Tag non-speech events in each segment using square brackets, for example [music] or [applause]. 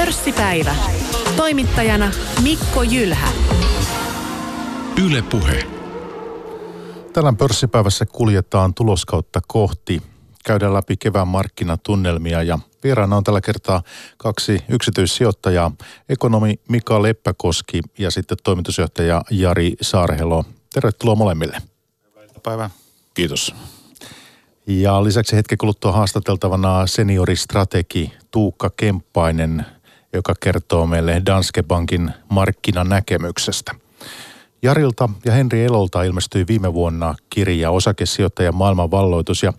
Pörssipäivä. Toimittajana Mikko Jylhä. Yle Puhe. Tänään pörssipäivässä kuljetaan tuloskautta kohti. Käydään läpi kevään markkinatunnelmia ja vieraana on tällä kertaa kaksi yksityissijoittajaa. Ekonomi Mika Leppäkoski ja sitten toimitusjohtaja Jari Saarhelo. Tervetuloa molemmille. Päivää. Kiitos. Ja lisäksi hetken kuluttua haastateltavana senioristrategi Tuukka Kemppainen, joka kertoo meille Danske Bankin markkinanäkemyksestä. Jarilta ja Henri Elolta ilmestyi viime vuonna kirja Osakesijoittajan maailmanvalloitus ja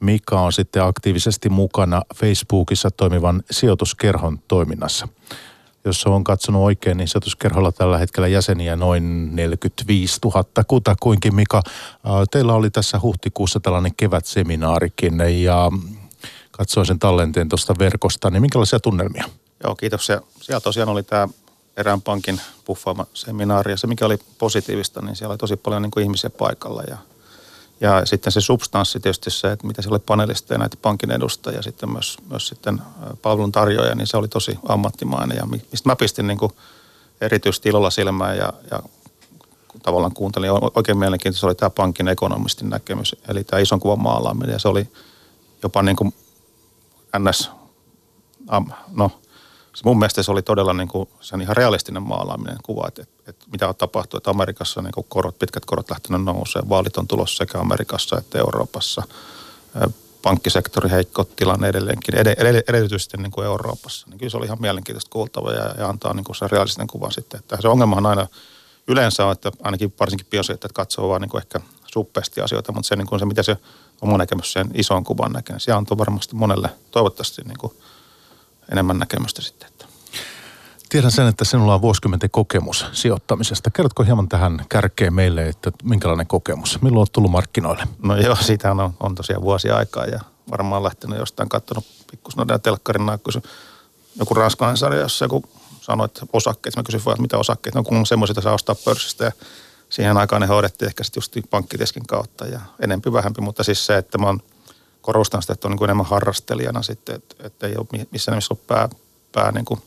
Mika on sitten aktiivisesti mukana Facebookissa toimivan sijoituskerhon toiminnassa. Jos on katsonut oikein, niin sijoituskerholla tällä hetkellä jäseniä noin 45 000 kutakuinkin. Mika, teillä oli tässä huhtikuussa tällainen kevätseminaarikin ja katsoin sen tallenteen tuosta verkosta, niin minkälaisia tunnelmia? Joo, kiitos. Ja siellä tosiaan oli tämä erään pankin puffaama seminaari ja se mikä oli positiivista, niin siellä oli tosi paljon niin kuin ihmisiä paikalla ja ja sitten se substanssi tietysti se, että mitä siellä oli panelisteja, näitä pankin edustajia ja sitten myös, myös sitten palvelun tarjoaja, niin se oli tosi ammattimainen. Ja mistä mä pistin niin kuin erityisesti ilolla silmään ja, ja tavallaan kuuntelin, oikein mielenkiintoista oli tämä pankin ekonomistin näkemys, eli tämä ison kuvan maalaaminen. Ja se oli jopa niin kuin ns, no se mun mielestä se oli todella niin kuin, se on ihan realistinen maalaaminen kuva, että, että, että mitä on tapahtunut, että Amerikassa niin kuin korot, pitkät korot lähtenyt nousee, vaalit on tulossa sekä Amerikassa että Euroopassa, pankkisektori heikko tilanne edelleenkin, ed, ed, erityisesti niin kuin Euroopassa. Niin kyllä se oli ihan mielenkiintoista kuultava ja, ja antaa niin kuin se realistinen kuva sitten. Että se ongelmahan aina yleensä on, että ainakin varsinkin biosijoittajat katsoo vaan niin kuin ehkä suppeasti asioita, mutta se, niin kuin se mitä se oma näkemys sen ison kuvan näkee, niin se antaa varmasti monelle toivottavasti niin kuin enemmän näkemystä sitten. Että. Tiedän sen, että sinulla on vuosikymmenten kokemus sijoittamisesta. Kerrotko hieman tähän kärkeen meille, että minkälainen kokemus? Milloin olet tullut markkinoille? No joo, siitä on, on tosiaan vuosi aikaa ja varmaan lähtenyt jostain katsonut pikkusen telkkarin kun joku ranskalainen sarja, jossa joku sanoi, että osakkeet. Mä kysyin vaan, että mitä osakkeet, no kun on semmoisia, että saa ostaa pörssistä ja siihen aikaan ne hoidettiin ehkä sitten just pankkiteskin kautta ja enempi vähempi, mutta siis se, että mä oon korostan sitä, että on niin kuin enemmän harrastelijana sitten, että, että ei ole missään nimessä ollut pää, pää niin kuin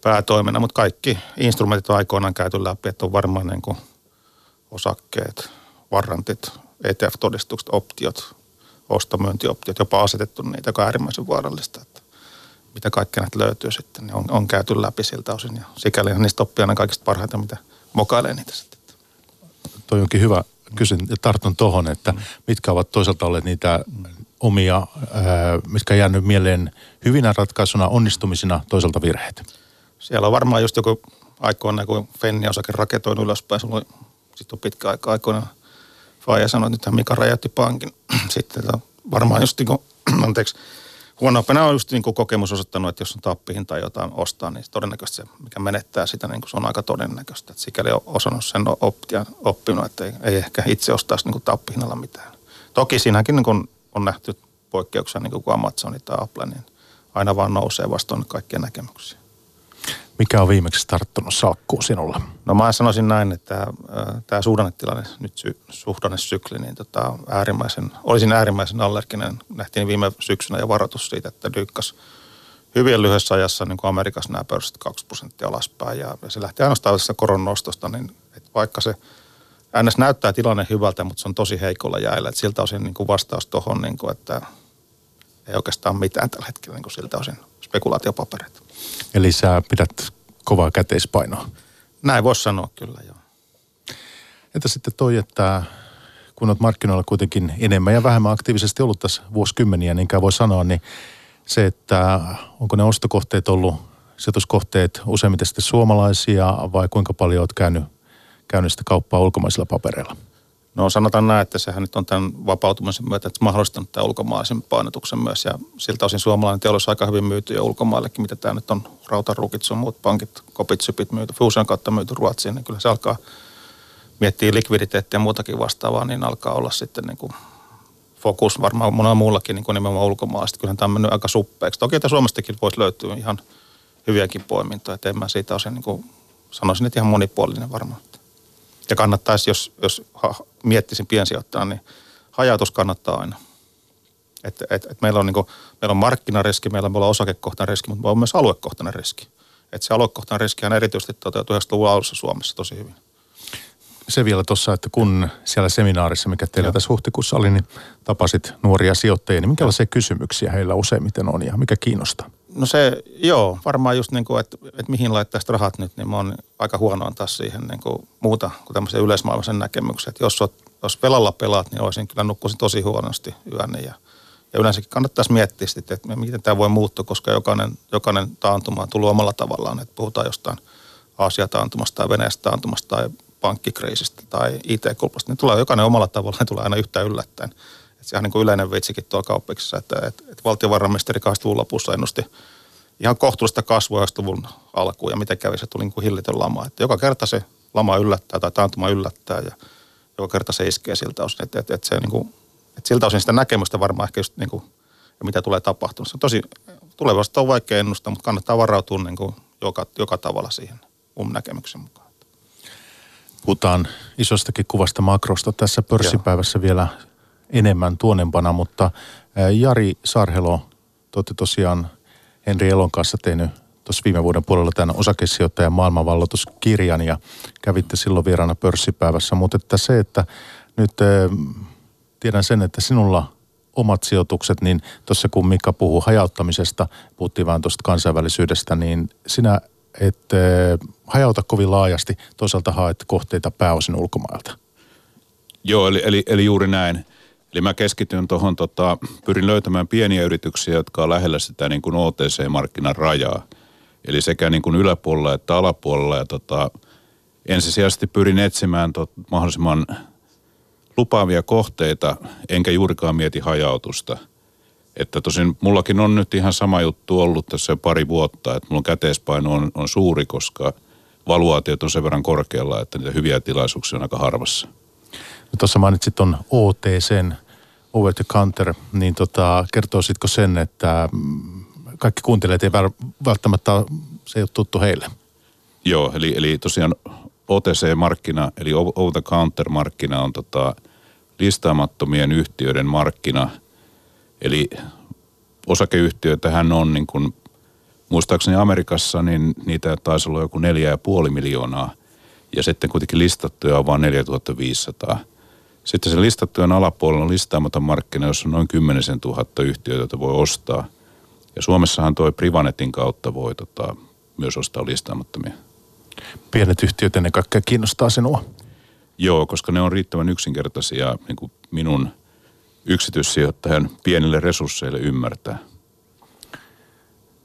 päätoimena, mutta kaikki instrumentit on aikoinaan käyty läpi, että on varmaan niin kuin osakkeet, varrantit, ETF-todistukset, optiot, ostomyyntioptiot, jopa asetettu niitä, joka on äärimmäisen vaarallista, että mitä kaikkea näitä löytyy sitten, niin on, on käyty läpi siltä osin ja sikäli niistä oppii aina kaikista parhaita, mitä mokailee niitä sitten. Toi onkin hyvä kysyn tartun tuohon, että mitkä ovat toisaalta olleet niitä omia, ää, mitkä on jäänyt mieleen hyvinä ratkaisuna, onnistumisina, toisaalta virheet? Siellä on varmaan just joku aikoina, kun Fenni-osake raketoinut ylöspäin, sulla oli sitten on pitkä aika aikoina Faija sanoi, että nyt Mika räjäytti pankin. [clears throat] Sitten varmaan just niin kuin, [clears throat] anteeksi, huonompana on just niin kuin kokemus osoittanut, että jos on tappihin tai jotain ostaa, niin todennäköisesti se, mikä menettää sitä, niin kuin se on aika todennäköistä. Että sikäli on osannut sen oppia, oppinut, että ei, ei ehkä itse ostaisi niin kuin tappihinnalla mitään. Toki siinäkin niin kuin on nähty poikkeuksia, niin kuin Amazon tai Apple, niin aina vaan nousee vastoin kaikkia näkemyksiä. Mikä on viimeksi tarttunut salkkuun sinulla? No mä sanoisin näin, että tämä suhdannetilanne, nyt sy, suhdannesykli, niin tota, äärimmäisen, olisin äärimmäisen allerginen. Nähtiin viime syksynä jo varoitus siitä, että dyykkas hyvin lyhyessä ajassa niin kuin Amerikassa nämä pörssit 2 prosenttia alaspäin. Ja, ja se lähti ainoastaan tästä koronnostosta, niin että vaikka se NS näyttää tilanne hyvältä, mutta se on tosi heikolla jäillä. Että siltä osin niin kuin vastaus tuohon, niin kuin, että ei oikeastaan mitään tällä hetkellä niin kuin siltä osin spekulaatiopapereita. Eli sä pidät kovaa käteispainoa? Näin voisi sanoa kyllä, joo. Entä sitten toi, että kun olet markkinoilla kuitenkin enemmän ja vähemmän aktiivisesti ollut tässä vuosikymmeniä, niin voi sanoa, niin se, että onko ne ostokohteet ollut, sijoituskohteet useimmiten sitten suomalaisia vai kuinka paljon olet käynyt, käynyt sitä kauppaa ulkomaisilla papereilla? No sanotaan näin, että sehän nyt on tämän vapautumisen myötä että mahdollistanut tämän ulkomaalaisen painotuksen myös ja siltä osin suomalainen teollisuus aika hyvin myyty jo ulkomaillekin, mitä tämä nyt on Rautaruukit, sun muut pankit, kopitsypit myyty, Fusion kautta myyty Ruotsiin, niin kyllä se alkaa miettiä likviditeettiä ja muutakin vastaavaa, niin alkaa olla sitten niin kuin fokus varmaan monella muullakin niin kuin nimenomaan ulkomaalaisesti. Kyllähän tämä on mennyt aika suppeeksi. Toki että Suomestakin voisi löytyä ihan hyviäkin poimintoja, että en mä siitä osin niin kuin, sanoisin, että ihan monipuolinen varmaan. Ja kannattaisi, jos, jos miettisin piensijoittajana, niin hajautus kannattaa aina. Että et, et meillä, on niin kuin, meillä on markkinariski, meillä on osakekohtainen riski, mutta on myös aluekohtainen riski. Että se aluekohtainen riski on erityisesti toteutui 90-luvun alussa Suomessa tosi hyvin. Se vielä tuossa, että kun siellä seminaarissa, mikä teillä Joo. tässä huhtikuussa oli, niin tapasit nuoria sijoittajia, niin minkälaisia kysymyksiä heillä useimmiten on ja mikä kiinnostaa? No se, joo, varmaan just niin kuin, että, että mihin laittaisit rahat nyt, niin mä oon aika huono taas siihen niin kuin muuta kuin tämmöisen yleismaailmallisen näkemyksen. Että jos, oot, jos velalla pelaat, niin olisin kyllä nukkuisin tosi huonosti yön ja, ja yleensäkin kannattaisi miettiä sitten, että miten tämä voi muuttua, koska jokainen, jokainen taantuma on tullut omalla tavallaan. Että puhutaan jostain Aasia-taantumasta tai Venäjästä taantumasta tai pankkikriisistä tai IT-kulpasta. Ne tulee jokainen omalla tavallaan, tulee aina yhtä yllättäen. Sehän on niin kuin yleinen vitsikin tuolla kauppiksessa, että, että, että valtiovarainministeri 80 lopussa ennusti ihan kohtuullista kasvua 90-luvun alkuun ja miten kävi, se tuli niin kuin hillitön lama. Että joka kerta se lama yllättää tai taantuma yllättää ja joka kerta se iskee siltä osin. Että, että, että, se niin kuin, että siltä osin sitä näkemystä varmaan ehkä just niin kuin, ja mitä tulee tapahtumaan. Se on tosi, tulevaisuutta on vaikea ennustaa, mutta kannattaa varautua niin kuin joka, joka tavalla siihen mun näkemyksen mukaan. Puhutaan isostakin kuvasta makrosta tässä pörssipäivässä Joo. vielä enemmän tuonempana, mutta Jari Sarhelo, te tosiaan Henri Elon kanssa tehnyt tuossa viime vuoden puolella tämän osakesijoittajan maailmanvalloituskirjan ja kävitte silloin vieraana pörssipäivässä. Mutta että se, että nyt tiedän sen, että sinulla omat sijoitukset, niin tuossa kun Mika puhuu hajauttamisesta, puhuttiin vain tuosta kansainvälisyydestä, niin sinä et hajauta kovin laajasti, toisaalta haet kohteita pääosin ulkomailta. Joo, eli, eli, eli juuri näin. Eli mä keskityn tuohon, tota, pyrin löytämään pieniä yrityksiä, jotka on lähellä sitä niin kuin OTC-markkinan rajaa. Eli sekä niin kuin yläpuolella että alapuolella. Ja tota, ensisijaisesti pyrin etsimään tot, mahdollisimman lupaavia kohteita, enkä juurikaan mieti hajautusta. Että tosin mullakin on nyt ihan sama juttu ollut tässä jo pari vuotta, että mulla käteispaino on, on suuri, koska valuaatiot on sen verran korkealla, että niitä hyviä tilaisuuksia on aika harvassa. Tuossa mainitsit tuon OTCn, over the counter, niin tota, kertoisitko sen, että mm, kaikki kuuntelijat ei välttämättä se ei ole tuttu heille? Joo, eli, eli tosiaan OTC-markkina, eli over the counter-markkina on tota, listaamattomien yhtiöiden markkina. Eli osakeyhtiöitähän on niin kuin, muistaakseni Amerikassa, niin niitä taisi olla joku neljä ja puoli miljoonaa. Ja sitten kuitenkin listattuja on vain 4500. Sitten se listattujen alapuolella on listaamaton markkina, jossa on noin 10 000 yhtiöitä, joita voi ostaa. Ja Suomessahan tuo Privanetin kautta voi tota, myös ostaa listaamattomia. Pienet yhtiöt ennen kaikkea kiinnostaa sinua. Joo, koska ne on riittävän yksinkertaisia niin kuin minun yksityissijoittajan pienille resursseille ymmärtää.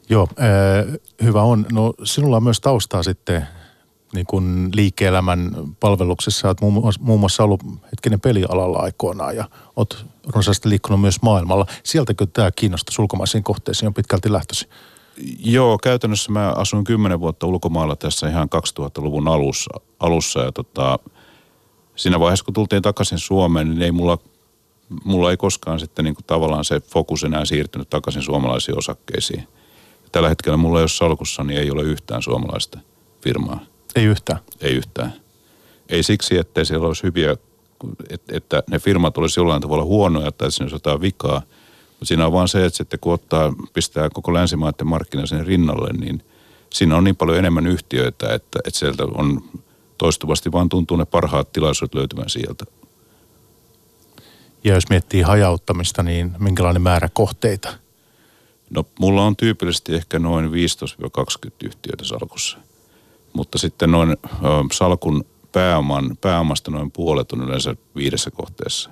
Joo, äh, hyvä on. No sinulla on myös taustaa sitten niin kuin liike-elämän palveluksessa. Olet muun muassa, muun muassa ollut hetkinen pelialalla aikoinaan ja olet runsaasti liikkunut myös maailmalla. Sieltäkö tämä kiinnostus ulkomaisiin kohteisiin on pitkälti lähtösi? Joo, käytännössä mä asuin kymmenen vuotta ulkomailla tässä ihan 2000-luvun alussa, alussa ja tota, siinä vaiheessa kun tultiin takaisin Suomeen, niin ei mulla, mulla ei koskaan sitten niin kuin tavallaan se fokus enää siirtynyt takaisin suomalaisiin osakkeisiin. Tällä hetkellä mulla jos salkussa, niin ei ole yhtään suomalaista firmaa. Ei yhtään? Ei yhtään. Ei siksi, että siellä olisi hyviä, että ne firmat olisi jollain tavalla huonoja tai siinä olisi jotain vikaa. Mutta siinä on vaan se, että sitten kun ottaa, pistää koko länsimaiden markkina sen rinnalle, niin siinä on niin paljon enemmän yhtiöitä, että, että sieltä on toistuvasti vaan tuntuu ne parhaat tilaisuudet löytymään sieltä. Ja jos miettii hajauttamista, niin minkälainen määrä kohteita? No mulla on tyypillisesti ehkä noin 15-20 yhtiöitä salkussa – mutta sitten noin salkun pääoman, pääomasta noin puolet on yleensä viidessä kohteessa.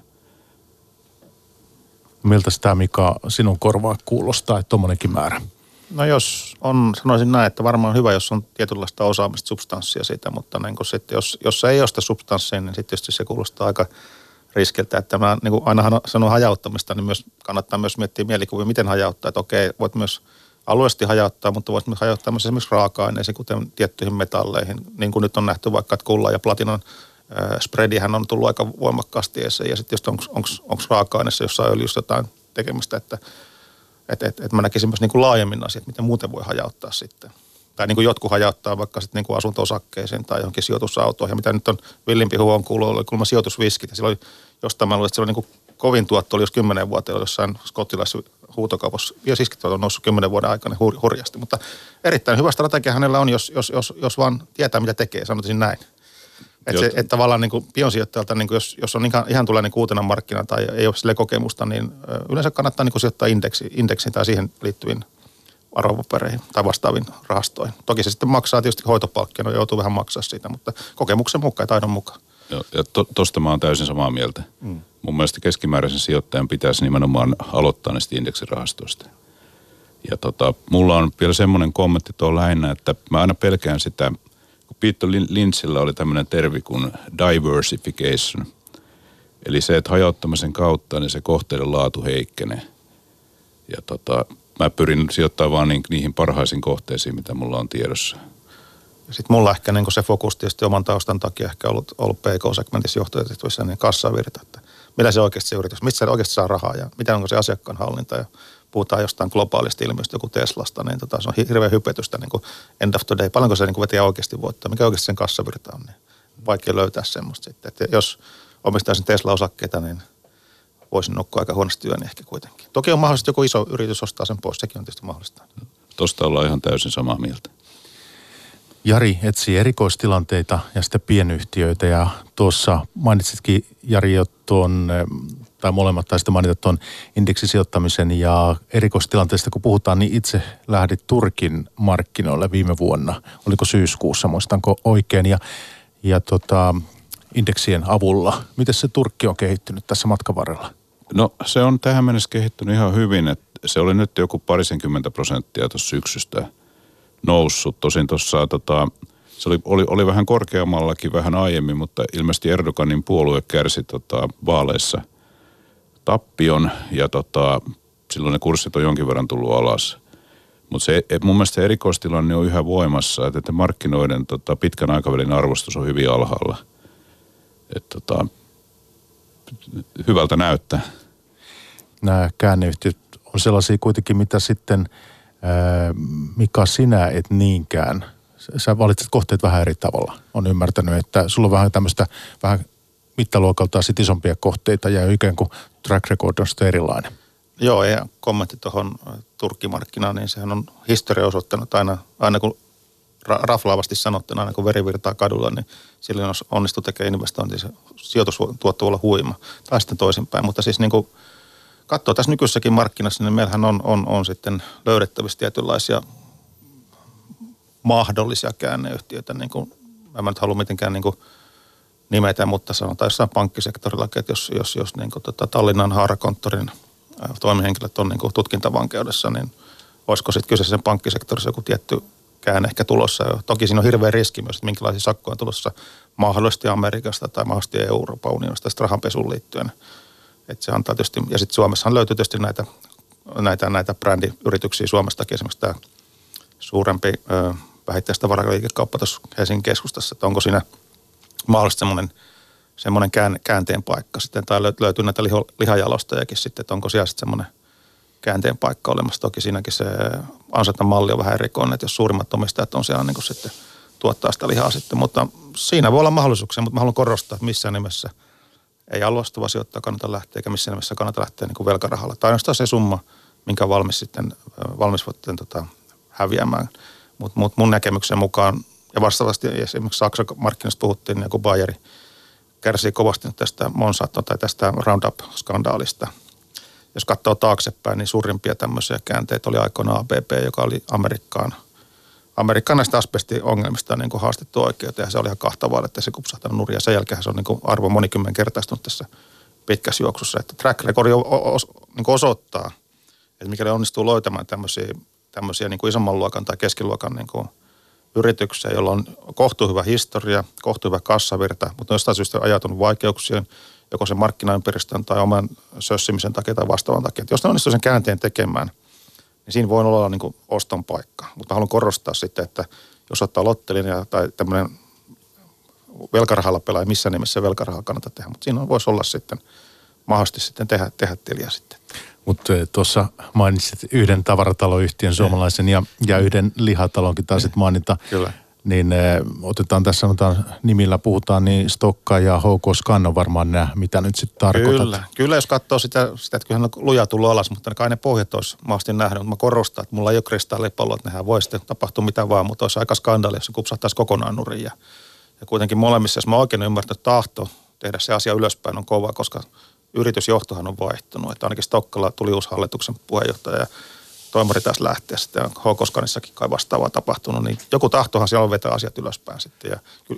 Miltä tämä Mika sinun korvaa kuulostaa, että tuommoinenkin määrä? No jos on, sanoisin näin, että varmaan hyvä, jos on tietynlaista osaamista, substanssia siitä, mutta niin sitten jos, jos ei ole sitä substanssia, niin sitten tietysti se kuulostaa aika riskiltä. Että mä niin kuin aina sanon hajauttamista, niin myös kannattaa myös miettiä mielikuvia, miten hajauttaa. Että okei, voit myös – alueellisesti hajauttaa, mutta voisi hajauttaa myös esimerkiksi raaka-aineisiin, kuten tiettyihin metalleihin. Niin kuin nyt on nähty vaikka, että kulla ja platinan äh, spreadihän on tullut aika voimakkaasti esiin. Ja sitten just onko raaka-aineessa jossain öljyssä jotain tekemistä, että et, et, et mä näkisin myös niin kuin laajemmin asiat, miten muuten voi hajauttaa sitten. Tai niin kuin jotkut hajauttaa vaikka sitten niin kuin asunto-osakkeeseen tai johonkin sijoitusautoihin. Ja mitä nyt on villimpi huon kuuluu, oli kuulemma sijoitusviskit. Ja silloin jostain mä luulen, että siellä on niin kuin kovin tuotto oli jos kymmenen vuotta jossain skottilaisessa huutokaupassa. Ja siis on noussut kymmenen vuoden aikana hur, hurjasti. Mutta erittäin hyvä strategia hänellä on, jos, jos, jos, jos vaan tietää, mitä tekee, sanoisin näin. Että se, et tavallaan niin pionsijoittajalta, niin jos, jos on ihan, ihan tulee niin uutena markkina tai ei ole sille kokemusta, niin yleensä kannattaa niin sijoittaa indeksi, indeksiin tai siihen liittyviin arvopapereihin tai vastaaviin rahastoihin. Toki se sitten maksaa tietysti hoitopalkkia, no joutuu vähän maksaa siitä, mutta kokemuksen mukaan ja taidon mukaan. Joo, ja to, tosta mä oon täysin samaa mieltä. Mm. Mun mielestä keskimääräisen sijoittajan pitäisi nimenomaan aloittaa näistä indeksirahastoista. Ja tota, mulla on vielä semmoinen kommentti tuolla lähinnä, että mä aina pelkään sitä, kun Peter Lynchillä oli tämmöinen tervi kuin diversification. Eli se, että hajauttamisen kautta niin se kohteiden laatu heikkenee. Ja tota, mä pyrin sijoittamaan vaan niin, niihin parhaisiin kohteisiin, mitä mulla on tiedossa. Sitten mulla ehkä niin se fokus tietysti oman taustan takia ehkä ollut, ollut PK-segmentissä johtajatehtävissä niin kassavirta, että millä se oikeasti se yritys, mistä se oikeasti saa rahaa ja mitä onko se asiakkaan hallinta ja puhutaan jostain globaalista ilmiöstä, joku Teslasta, niin tota, se on hirveän hypetystä niin kuin end of the day. Paljonko se niin kuin vetää oikeasti voittaa, mikä oikeasti sen kassavirta on, niin vaikea löytää semmoista sitten. Että jos omistaisin Tesla-osakkeita, niin voisin nukkua aika huonosti työni ehkä kuitenkin. Toki on mahdollista, joku iso yritys ostaa sen pois, sekin on tietysti mahdollista. Tuosta ollaan ihan täysin samaa mieltä. Jari etsii erikoistilanteita ja sitten pienyhtiöitä ja tuossa mainitsitkin Jari jo tuon, tai molemmat taisitte mainita tuon indeksisijoittamisen ja erikoistilanteista kun puhutaan, niin itse lähdit Turkin markkinoille viime vuonna, oliko syyskuussa, muistanko oikein, ja, ja tota, indeksien avulla. Miten se Turkki on kehittynyt tässä matkan varrella? No se on tähän mennessä kehittynyt ihan hyvin, että se oli nyt joku parisenkymmentä prosenttia tuossa syksystä – noussut. Tosin tuossa tota, se oli, oli, oli, vähän korkeammallakin vähän aiemmin, mutta ilmeisesti Erdoganin puolue kärsi tota, vaaleissa tappion ja tota, silloin ne kurssit on jonkin verran tullut alas. Mutta se, mun mielestä se erikoistilanne on yhä voimassa, että, että markkinoiden tota, pitkän aikavälin arvostus on hyvin alhaalla. Et, tota, hyvältä näyttää. Nämä käänneyhtiöt on sellaisia kuitenkin, mitä sitten – Mika, sinä et niinkään. Sä valitset kohteet vähän eri tavalla. On ymmärtänyt, että sulla on vähän tämmöistä vähän mittaluokaltaan sit isompia kohteita ja ikään kuin track record on sitten erilainen. Joo, ja kommentti tuohon Turkkimarkkinaan, niin sehän on historia osoittanut aina, aina kun raflaavasti sanottuna, aina kun veri virtaa kadulla, niin silloin onnistuu tekemään investointi, se sijoitustuotto voi olla huima. Tai sitten toisinpäin, mutta siis niin kuin – katsoo tässä nykyisessäkin markkinassa, niin meillähän on, on, on sitten löydettävissä tietynlaisia mahdollisia käänneyhtiöitä, niin kuin, mä en nyt halua mitenkään niin kuin nimetä, mutta sanotaan jossain pankkisektorilla, että jos, jos, jos niin kuin, tota, Tallinnan haarakonttorin toimihenkilöt on niin kuin tutkintavankeudessa, niin olisiko sitten kyseisen pankkisektorissa joku tietty käänne ehkä tulossa. Toki siinä on hirveä riski myös, että minkälaisia sakkoja on tulossa mahdollisesti Amerikasta tai mahdollisesti Euroopan unionista rahanpesuun liittyen – että se antaa tietysti, ja sitten Suomessahan löytyy tietysti näitä, näitä, näitä brändiyrityksiä Suomestakin, esimerkiksi tämä suurempi ö, vähittäistavaraliikekauppa tuossa Helsingin keskustassa, että onko siinä mahdollisesti semmoinen, semmoinen kään, käänteen paikka sitten, tai löytyy näitä liho, lihajalostajakin sitten, että onko siellä sitten semmoinen käänteen paikka olemassa. Toki siinäkin se ansetta malli on vähän erikoinen, että jos suurimmat omistajat on siellä niin kuin sitten tuottaa sitä lihaa sitten, mutta siinä voi olla mahdollisuuksia, mutta mä haluan korostaa, että missään nimessä – ei alustuva sijoittaja kannata lähteä, eikä missään nimessä kannata lähteä niin kuin velkarahalla. Tai ainoastaan se summa, minkä valmis sitten, valmis sitten tota, häviämään. Mutta mut mun näkemyksen mukaan, ja vastaavasti esimerkiksi Saksan markkinasta puhuttiin, niin kun Bayeri kärsii kovasti tästä Monsanto tai tästä Roundup-skandaalista. Jos katsoo taaksepäin, niin suurimpia tämmöisiä käänteitä oli aikoinaan ABB, joka oli Amerikkaan – Amerikkaan näistä asbestiongelmista on niin kuin haastettu oikeuteen ja se oli ihan kahtavaa, että se kupsahtanut nurin ja sen jälkeen se on niin kuin arvo monikymmen kertaistunut tässä pitkässä juoksussa. Että track record niin osoittaa, että mikäli onnistuu löytämään tämmöisiä, tämmöisiä niin kuin isomman luokan tai keskiluokan niin kuin yrityksiä, jolla on kohtuu hyvä historia, kohtuu hyvä kassavirta, mutta jostain syystä ajatunut vaikeuksien, joko sen markkinaympäristön tai oman sössimisen takia tai vastaavan takia. Että jos ne onnistuu sen käänteen tekemään – niin siinä voi olla niin kuin oston paikka. Mutta haluan korostaa sitten, että jos ottaa lottelinja tai tämmöinen velkarahalla pelaa, missä nimessä velkarahalla kannata tehdä. Mutta siinä voisi olla sitten mahdollisesti sitten tehdä, tehdä tiliä sitten. Mutta eh, tuossa mainitsit yhden tavarataloyhtiön suomalaisen ja, ja yhden lihatalonkin taisit mainita. Kyllä. Niin eh, otetaan tässä sanotaan nimillä puhutaan, niin Stokka ja HK Scan on varmaan nämä, mitä nyt sitten tarkoitat. Kyllä, kyllä jos katsoo sitä, sitä että kyllähän on luja tullut alas, mutta kai ne pohjat olisi mahdollisesti nähnyt, mutta mä korostan, että mulla ei ole kristallipalloa, että nehän voi sitten tapahtua mitä vaan, mutta olisi aika skandaali, jos se kupsahtaisi kokonaan nurin. Ja, ja kuitenkin molemmissa, jos mä oikein ymmärtänyt, tahto tehdä se asia ylöspäin on kova, koska yritysjohtohan on vaihtunut. Että ainakin Stokkalla tuli uusi hallituksen puheenjohtaja ja toimari taas lähteä sitten, Hokoskanissakin kai vastaavaa tapahtunut, niin joku tahtohan siellä on vetää asiat ylöspäin sitten ja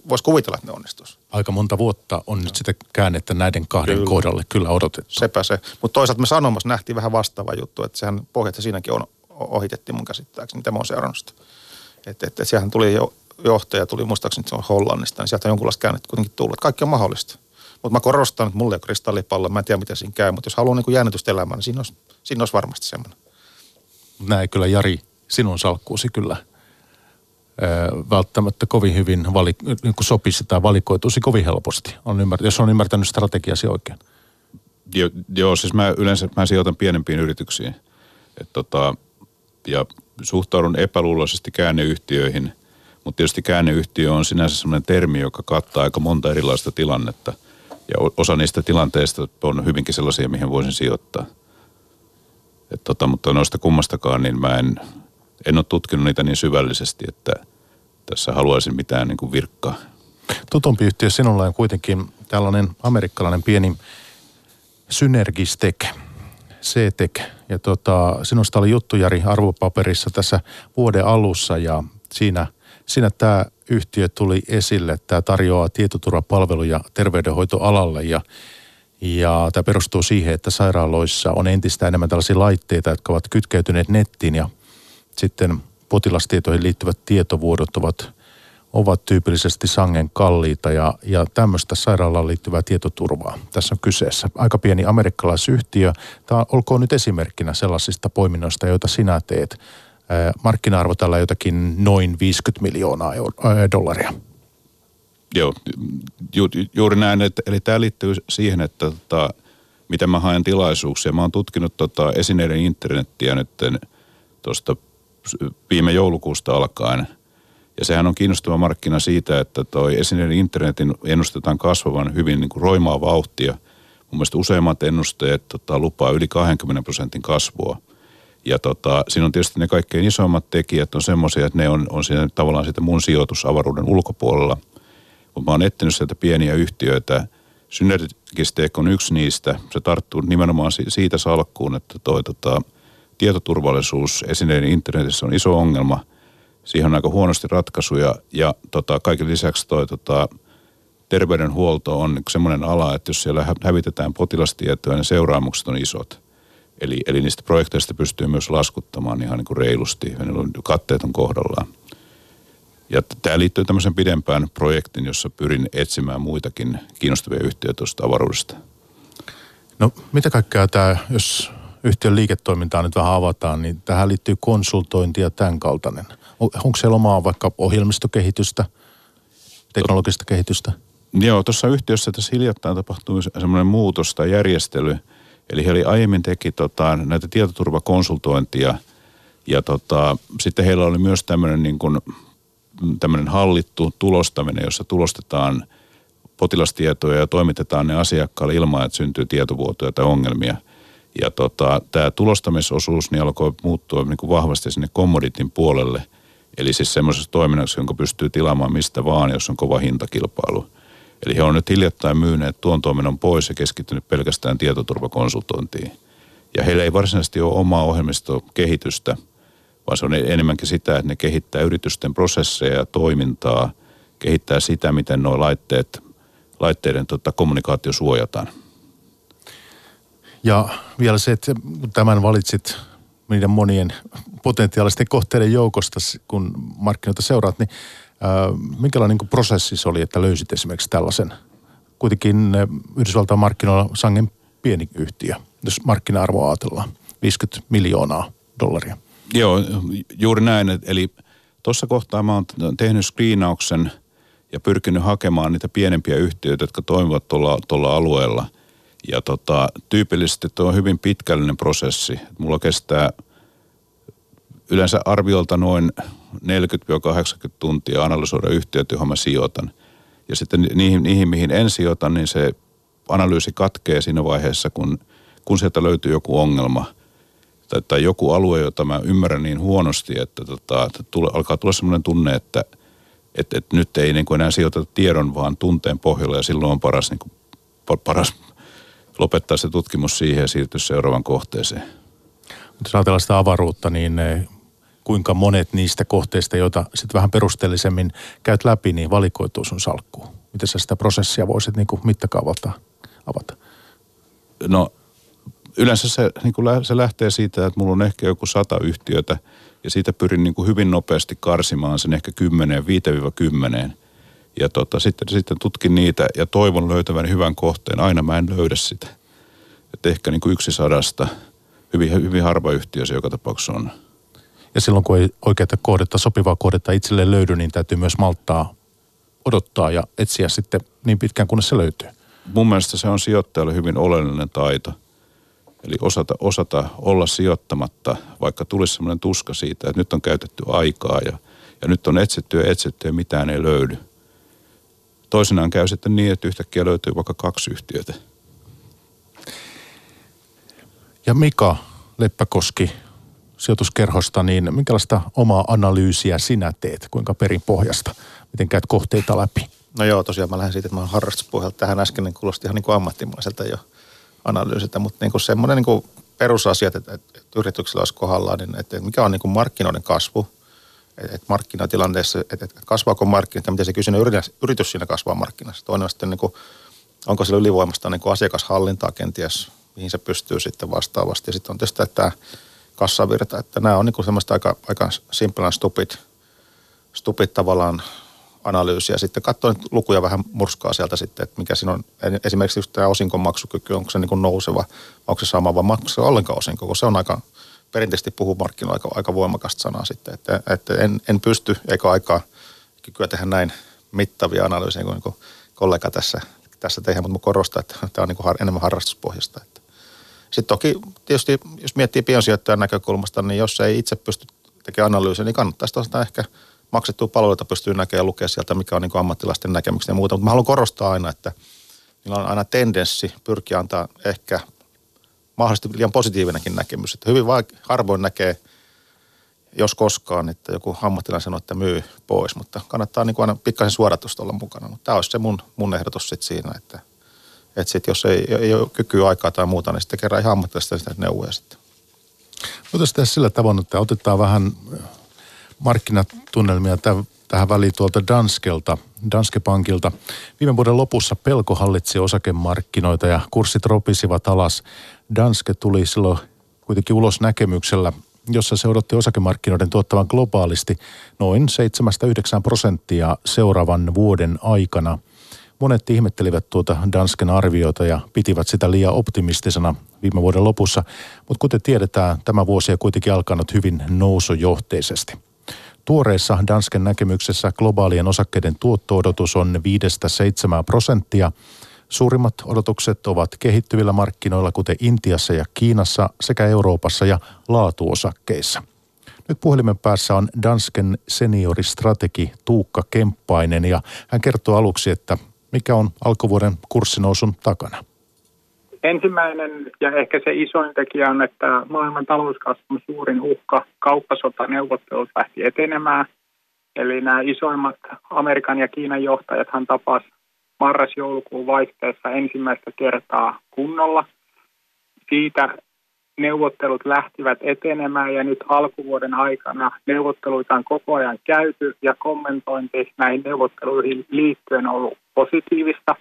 voisi kuvitella, että ne onnistuisi. Aika monta vuotta on nyt sitä käännettä näiden kahden kyllä. kohdalle kyllä odotettu. Sepä se. Mutta toisaalta me sanomassa nähtiin vähän vastaava juttu, että sehän pohjat siinäkin on, ohitettiin mun käsittääkseni, mitä mä oon seurannut sitä. Että et, et siellähän tuli jo, johtaja, tuli muistaakseni, että se on Hollannista, niin sieltä on jonkunlaista käännettä kuitenkin tullut. Kaikki on mahdollista. Mutta mä korostan, että mulla ei ole kristallipallo, mä en tiedä miten siinä käy, mutta jos haluaa niin jännitystä elämään, niin siinä olisi, siinä olisi varmasti semmoinen näin kyllä Jari, sinun salkkuusi kyllä välttämättä kovin hyvin vali, niin sopisi tai valikoituisi kovin helposti, on ymmärtänyt, jos on ymmärtänyt strategiasi oikein. Jo, joo, siis mä yleensä mä sijoitan pienempiin yrityksiin. Et tota, ja suhtaudun epäluuloisesti käänneyhtiöihin, mutta tietysti käänneyhtiö on sinänsä sellainen termi, joka kattaa aika monta erilaista tilannetta. Ja osa niistä tilanteista on hyvinkin sellaisia, mihin voisin sijoittaa – et tota, mutta noista kummastakaan, niin mä en, en ole tutkinut niitä niin syvällisesti, että tässä haluaisin mitään niin kuin virkkaa. Tutumpi yhtiö sinulla on kuitenkin tällainen amerikkalainen pieni Synergistek, CTEC. Ja tota, sinusta oli juttu Jari arvopaperissa tässä vuoden alussa ja siinä, siinä tämä yhtiö tuli esille. Tämä tarjoaa tietoturvapalveluja terveydenhoitoalalle ja ja tämä perustuu siihen, että sairaaloissa on entistä enemmän tällaisia laitteita, jotka ovat kytkeytyneet nettiin ja sitten potilastietoihin liittyvät tietovuodot ovat, ovat tyypillisesti sangen kalliita ja, ja tämmöistä sairaalaan liittyvää tietoturvaa. Tässä on kyseessä aika pieni amerikkalaisyhtiö. Tämä olkoon nyt esimerkkinä sellaisista poiminnoista, joita sinä teet. Markkina-arvo tällä jotakin noin 50 miljoonaa dollaria. Joo, ju, juuri näin. Että, eli tämä liittyy siihen, että tota, miten mä haen tilaisuuksia. Mä oon tutkinut tota, esineiden internettiä nyt tuosta viime joulukuusta alkaen. Ja sehän on kiinnostava markkina siitä, että toi esineiden internetin ennustetaan kasvavan hyvin niin kuin roimaa vauhtia. Mun mielestä useimmat ennusteet tota, lupaa yli 20 prosentin kasvua. Ja tota, siinä on tietysti ne kaikkein isommat tekijät on semmoisia, että ne on, on siinä tavallaan sitä mun sijoitusavaruuden ulkopuolella – mutta mä oon etsinyt sieltä pieniä yhtiöitä. Synergistek on yksi niistä. Se tarttuu nimenomaan siitä salkkuun, että toi tota, tietoturvallisuus esineiden internetissä on iso ongelma. Siihen on aika huonosti ratkaisuja ja tota, kaiken lisäksi toi tota, terveydenhuolto on semmoinen ala, että jos siellä hävitetään potilastietoja, niin seuraamukset on isot. Eli, eli niistä projekteista pystyy myös laskuttamaan ihan niin kuin reilusti ja katteet on kohdallaan. Ja tämä liittyy tämmöisen pidempään projektin, jossa pyrin etsimään muitakin kiinnostavia yhtiöitä tuosta avaruudesta. No mitä kaikkea tämä, jos yhtiön liiketoimintaa nyt vähän avataan, niin tähän liittyy konsultointi ja tämän kaltainen. Onko siellä omaa vaikka ohjelmistokehitystä, teknologista kehitystä? Joo, tuossa yhtiössä tässä hiljattain tapahtui semmoinen muutos tai järjestely. Eli he aiemmin teki tota, näitä tietoturvakonsultointia ja tota, sitten heillä oli myös tämmöinen niin kuin tämmöinen hallittu tulostaminen, jossa tulostetaan potilastietoja ja toimitetaan ne asiakkaalle ilman, että syntyy tietovuotoja tai ongelmia. Ja tota, tämä tulostamisosuus niin alkoi muuttua niin kuin vahvasti sinne commoditin puolelle. Eli siis semmoisessa toiminnassa, jonka pystyy tilaamaan mistä vaan, jos on kova hintakilpailu. Eli he on nyt hiljattain myyneet tuon toiminnon pois ja keskittynyt pelkästään tietoturvakonsultointiin. Ja heillä ei varsinaisesti ole omaa ohjelmistokehitystä – vaan se on enemmänkin sitä, että ne kehittää yritysten prosesseja ja toimintaa, kehittää sitä, miten nuo laitteet, laitteiden tota, kommunikaatio suojataan. Ja vielä se, että tämän valitsit niiden monien potentiaalisten kohteiden joukosta, kun markkinoita seuraat, niin äh, minkälainen niin prosessi se oli, että löysit esimerkiksi tällaisen? Kuitenkin Yhdysvaltain markkinoilla sangen pieni yhtiö, jos markkina-arvoa ajatellaan, 50 miljoonaa dollaria. Joo, juuri näin. Eli tuossa kohtaa mä oon tehnyt screenauksen ja pyrkinyt hakemaan niitä pienempiä yhtiöitä, jotka toimivat tuolla, tuolla alueella. Ja tota, tyypillisesti tuo on hyvin pitkällinen prosessi. Mulla kestää yleensä arviolta noin 40-80 tuntia analysoida yhtiöt, johon mä sijoitan. Ja sitten niihin, niihin, mihin en sijoita, niin se analyysi katkee siinä vaiheessa, kun, kun sieltä löytyy joku ongelma tai, tai joku alue, jota mä ymmärrän niin huonosti, että tota, tule, alkaa tulla sellainen tunne, että et, et nyt ei niin kuin enää sijoiteta tiedon, vaan tunteen pohjalla ja silloin on paras, niin kuin, paras lopettaa se tutkimus siihen ja siirtyä seuraavaan kohteeseen. Jos ajatellaan sitä avaruutta, niin kuinka monet niistä kohteista, joita sitten vähän perusteellisemmin käyt läpi, niin valikoituu sun salkkuun? Miten sä sitä prosessia voisit niin kuin mittakaavalta avata? No yleensä se, niin kuin se lähtee siitä, että mulla on ehkä joku sata yhtiötä ja siitä pyrin niin kuin hyvin nopeasti karsimaan sen ehkä 10, 5-10. Ja tota, sitten, sitten tutkin niitä ja toivon löytävän hyvän kohteen. Aina mä en löydä sitä. Että ehkä niin kuin yksi sadasta. Hyvin, hyvin harva yhtiö se joka tapauksessa on. Ja silloin kun ei oikeaa kohdetta, sopivaa kohdetta itselle löydy, niin täytyy myös malttaa odottaa ja etsiä sitten niin pitkään, kunnes se löytyy. Mun mielestä se on sijoittajalle hyvin oleellinen taito. Eli osata, osata olla sijoittamatta, vaikka tulisi sellainen tuska siitä, että nyt on käytetty aikaa ja, ja nyt on etsitty ja etsitty ja mitään ei löydy. Toisenaan käy sitten niin, että yhtäkkiä löytyy vaikka kaksi yhtiötä. Ja Mika Leppäkoski, sijoituskerhosta, niin minkälaista omaa analyysiä sinä teet, kuinka perinpohjasta, miten käyt kohteita läpi? No joo, tosiaan mä lähden siitä, että mä oon harrastuspohjalta tähän äsken, niin kuulosti ihan niin kuin ammattimaiselta jo analyysiltä, mutta niin kuin semmoinen niin kuin perusasiat, että, että, yrityksellä olisi kohdallaan, niin että mikä on niin kuin markkinoiden kasvu, että, markkinatilanteessa, että, kasvaako markkinat ja miten se kysynyt yritys, yritys siinä kasvaa markkinassa. Toinen on sitten niin kuin, onko sillä ylivoimasta niin kuin asiakashallintaa kenties, mihin se pystyy sitten vastaavasti. Ja sitten on tietysti tämä kassavirta. Että nämä on niin semmoista aika, aika simple stupid, stupid tavallaan analyysiä. Sitten katsoin lukuja vähän murskaa sieltä sitten, että mikä siinä on. Esimerkiksi just tämä osinkonmaksukyky, onko se niin nouseva, onko se sama vai maksaa ollenkaan osinko, kun se on aika, perinteisesti puhuu markkinoilla aika, aika voimakasta sanaa sitten. Että, että en, en, pysty eikä aikaa kykyä tehdä näin mittavia analyysejä kuin, niin kollega tässä, tässä tehdään, mutta korostaa, että tämä on niin kuin enemmän harrastuspohjasta. Että sitten toki tietysti, jos miettii piensijoittajan näkökulmasta, niin jos ei itse pysty tekemään analyysiä, niin kannattaisi tosiaan ehkä maksettua palveluita pystyy näkemään ja lukea sieltä, mikä on niin ammattilaisten näkemykset ja muuta. Mutta mä haluan korostaa aina, että niillä on aina tendenssi pyrkiä antaa ehkä mahdollisesti liian positiivinenkin näkemys. Että hyvin vaik- harvoin näkee, jos koskaan, että joku ammattilainen sanoo, että myy pois, mutta kannattaa niin kuin aina pikkasen suoratusta olla mukana. Mutta tämä olisi se mun, mun ehdotus sitten siinä, että että sit jos ei, ei ole kykyä aikaa tai muuta, niin sitten kerran ihan ammattilaista sitä neuvoja sitten. Voitaisiin tehdä sillä tavoin, että otetaan vähän markkinatunnelmia tähän väliin tuolta Danskelta, Danske Bankilta. Viime vuoden lopussa pelko hallitsi osakemarkkinoita ja kurssit ropisivat alas. Danske tuli silloin kuitenkin ulos näkemyksellä, jossa se odotti osakemarkkinoiden tuottavan globaalisti noin 7-9 prosenttia seuraavan vuoden aikana – Monet ihmettelivät tuota Dansken arviota ja pitivät sitä liian optimistisena viime vuoden lopussa, mutta kuten tiedetään, tämä vuosi on kuitenkin alkanut hyvin nousujohteisesti. Tuoreessa Dansken näkemyksessä globaalien osakkeiden tuotto-odotus on 5-7 prosenttia. Suurimmat odotukset ovat kehittyvillä markkinoilla, kuten Intiassa ja Kiinassa sekä Euroopassa ja laatuosakkeissa. Nyt puhelimen päässä on Dansken senioristrategi Tuukka Kemppainen ja hän kertoo aluksi, että mikä on alkuvuoden kurssinousun takana? Ensimmäinen ja ehkä se isoin tekijä on, että maailman talouskasvun suurin uhka, kauppasotaneuvottelut lähti etenemään. Eli nämä isoimmat Amerikan ja Kiinan johtajathan tapas marras-joulukuun vaihteessa ensimmäistä kertaa kunnolla. Siitä neuvottelut lähtivät etenemään ja nyt alkuvuoden aikana neuvotteluita on koko ajan käyty ja kommentointi näihin neuvotteluihin liittyen on ollut positiivista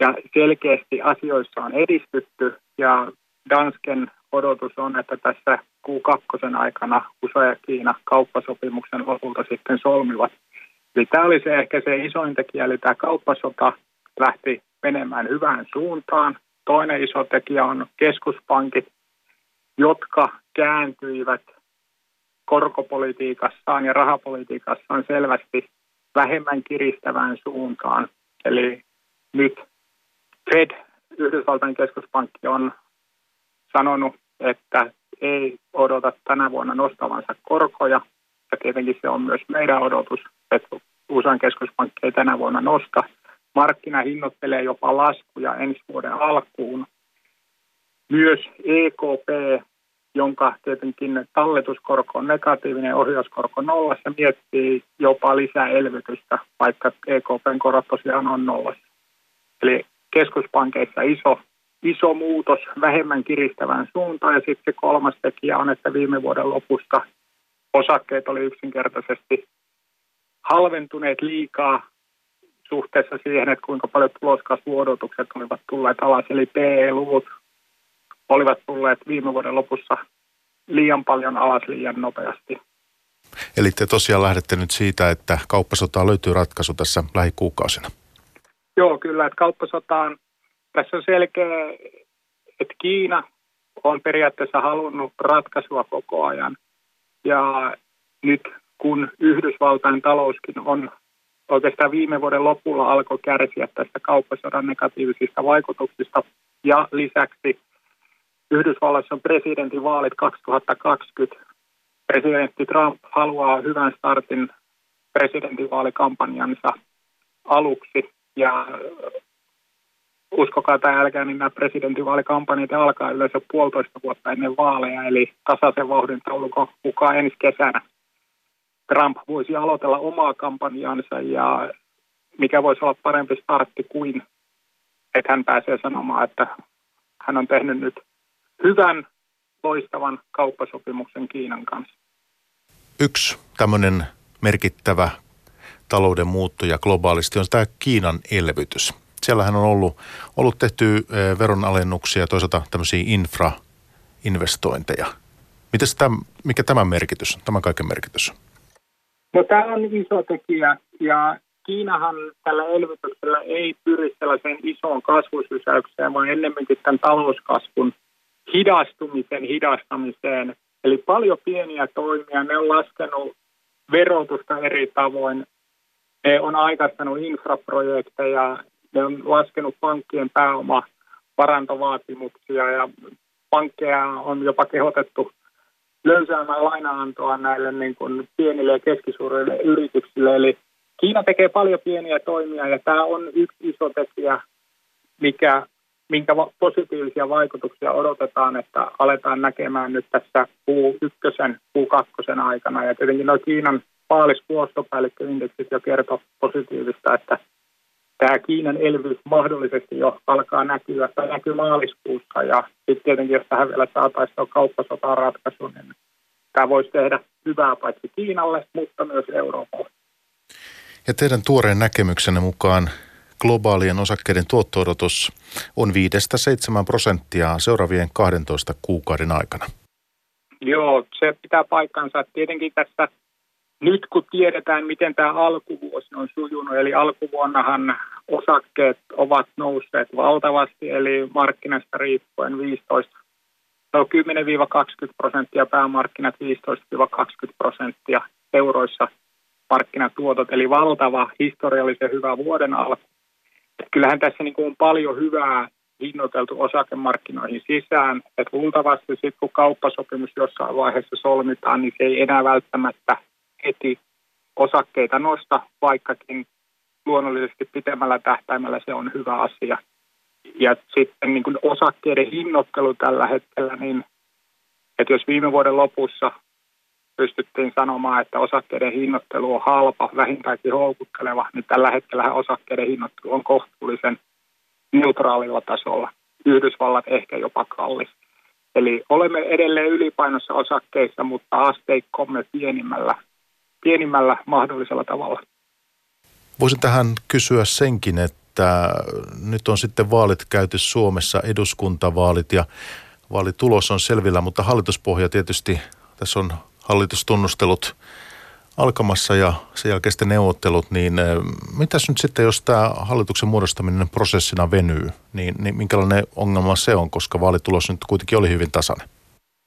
ja selkeästi asioissa on edistytty ja Dansken odotus on, että tässä Q2 aikana USA ja Kiina kauppasopimuksen lopulta sitten solmivat. Eli tämä oli se ehkä se isoin tekijä, eli tämä kauppasota lähti menemään hyvään suuntaan. Toinen iso tekijä on keskuspankit, jotka kääntyivät korkopolitiikassaan ja rahapolitiikassaan selvästi vähemmän kiristävään suuntaan. Eli nyt Fed, Yhdysvaltain keskuspankki, on sanonut, että ei odota tänä vuonna nostavansa korkoja. ja tietenkin se on myös meidän odotus, että USAn keskuspankki ei tänä vuonna nosta. Markkina hinnoittelee jopa laskuja ensi vuoden alkuun. Myös EKP, jonka tietenkin talletuskorko on negatiivinen, ohjauskorko nollassa, miettii jopa lisää elvytystä, vaikka EKPn korot tosiaan on nollassa. Eli keskuspankeissa iso, iso muutos vähemmän kiristävään suuntaan. Ja sitten kolmas tekijä on, että viime vuoden lopusta osakkeet oli yksinkertaisesti halventuneet liikaa suhteessa siihen, että kuinka paljon tuloskasvuodotukset olivat tulleet alas. Eli PE-luvut olivat tulleet viime vuoden lopussa liian paljon alas liian nopeasti. Eli te tosiaan lähdette nyt siitä, että kauppasotaan löytyy ratkaisu tässä lähikuukausina. Joo, kyllä, että kauppasotaan, tässä on selkeä, että Kiina on periaatteessa halunnut ratkaisua koko ajan. Ja nyt kun Yhdysvaltain talouskin on oikeastaan viime vuoden lopulla alkoi kärsiä tästä kauppasodan negatiivisista vaikutuksista ja lisäksi Yhdysvalloissa on presidentinvaalit 2020. Presidentti Trump haluaa hyvän startin presidentinvaalikampanjansa aluksi ja uskokaa tai älkää, niin nämä presidentinvaalikampanjat alkaa yleensä puolitoista vuotta ennen vaaleja, eli tasaisen vauhdin taulukon mukaan ensi kesänä. Trump voisi aloitella omaa kampanjansa ja mikä voisi olla parempi startti kuin, että hän pääsee sanomaan, että hän on tehnyt nyt hyvän, loistavan kauppasopimuksen Kiinan kanssa. Yksi tämmöinen merkittävä talouden muuttuja globaalisti on tämä Kiinan elvytys. Siellähän on ollut, ollut tehty eh, veronalennuksia ja toisaalta tämmöisiä infrainvestointeja. Mites tämän, mikä tämän merkitys, tämän kaiken merkitys? No tämä on iso tekijä ja Kiinahan tällä elvytyksellä ei pyri sellaiseen isoon kasvusysäykseen, vaan ennemminkin tämän talouskasvun hidastumisen hidastamiseen. Eli paljon pieniä toimia, ne on laskenut verotusta eri tavoin, ne on aikaistanut infraprojekteja, ne on laskenut pankkien pääoma varantovaatimuksia ja pankkeja on jopa kehotettu löysäämään lainaantoa näille niin kuin pienille ja keskisuurille yrityksille. Eli Kiina tekee paljon pieniä toimia ja tämä on yksi iso tekijä, mikä, minkä positiivisia vaikutuksia odotetaan, että aletaan näkemään nyt tässä Q1, Q2 aikana. Ja tietenkin nuo Kiinan paaliskuostopäällikköindeksit jo kertoo positiivista, että tämä Kiinan elvyys mahdollisesti jo alkaa näkyä tai näkyy maaliskuussa ja sitten tietenkin jos tähän vielä saataisiin kauppasotaan ratkaisu, niin tämä voisi tehdä hyvää paitsi Kiinalle, mutta myös Euroopalle. Ja teidän tuoreen näkemyksenne mukaan globaalien osakkeiden tuotto-odotus on 5-7 prosenttia seuraavien 12 kuukauden aikana. Joo, se pitää paikkansa. Tietenkin tässä nyt kun tiedetään, miten tämä alkuvuosi on sujunut, eli alkuvuonnahan osakkeet ovat nousseet valtavasti, eli markkinasta riippuen 15, no 10-20 prosenttia, päämarkkinat 15-20 prosenttia euroissa markkinatuotot, eli valtava historiallisen hyvä vuoden alku. Kyllähän tässä niin on paljon hyvää hinnoiteltu osakemarkkinoihin sisään, että luultavasti sitten kun kauppasopimus jossain vaiheessa solmitaan, niin se ei enää välttämättä heti osakkeita nosta, vaikkakin luonnollisesti pitemmällä tähtäimellä se on hyvä asia. Ja sitten niin kuin osakkeiden hinnoittelu tällä hetkellä, niin että jos viime vuoden lopussa pystyttiin sanomaan, että osakkeiden hinnoittelu on halpa, vähintäänkin houkutteleva, niin tällä hetkellä osakkeiden hinnoittelu on kohtuullisen neutraalilla tasolla. Yhdysvallat ehkä jopa kallis. Eli olemme edelleen ylipainossa osakkeissa, mutta asteikkomme pienimmällä pienimmällä mahdollisella tavalla. Voisin tähän kysyä senkin, että nyt on sitten vaalit käyty Suomessa, eduskuntavaalit ja vaalitulos on selvillä, mutta hallituspohja tietysti, tässä on hallitustunnustelut alkamassa ja sen jälkeen sitten neuvottelut, niin eh, mitäs nyt sitten, jos tämä hallituksen muodostaminen prosessina venyy, niin, niin minkälainen ongelma se on, koska vaalitulos nyt kuitenkin oli hyvin tasainen?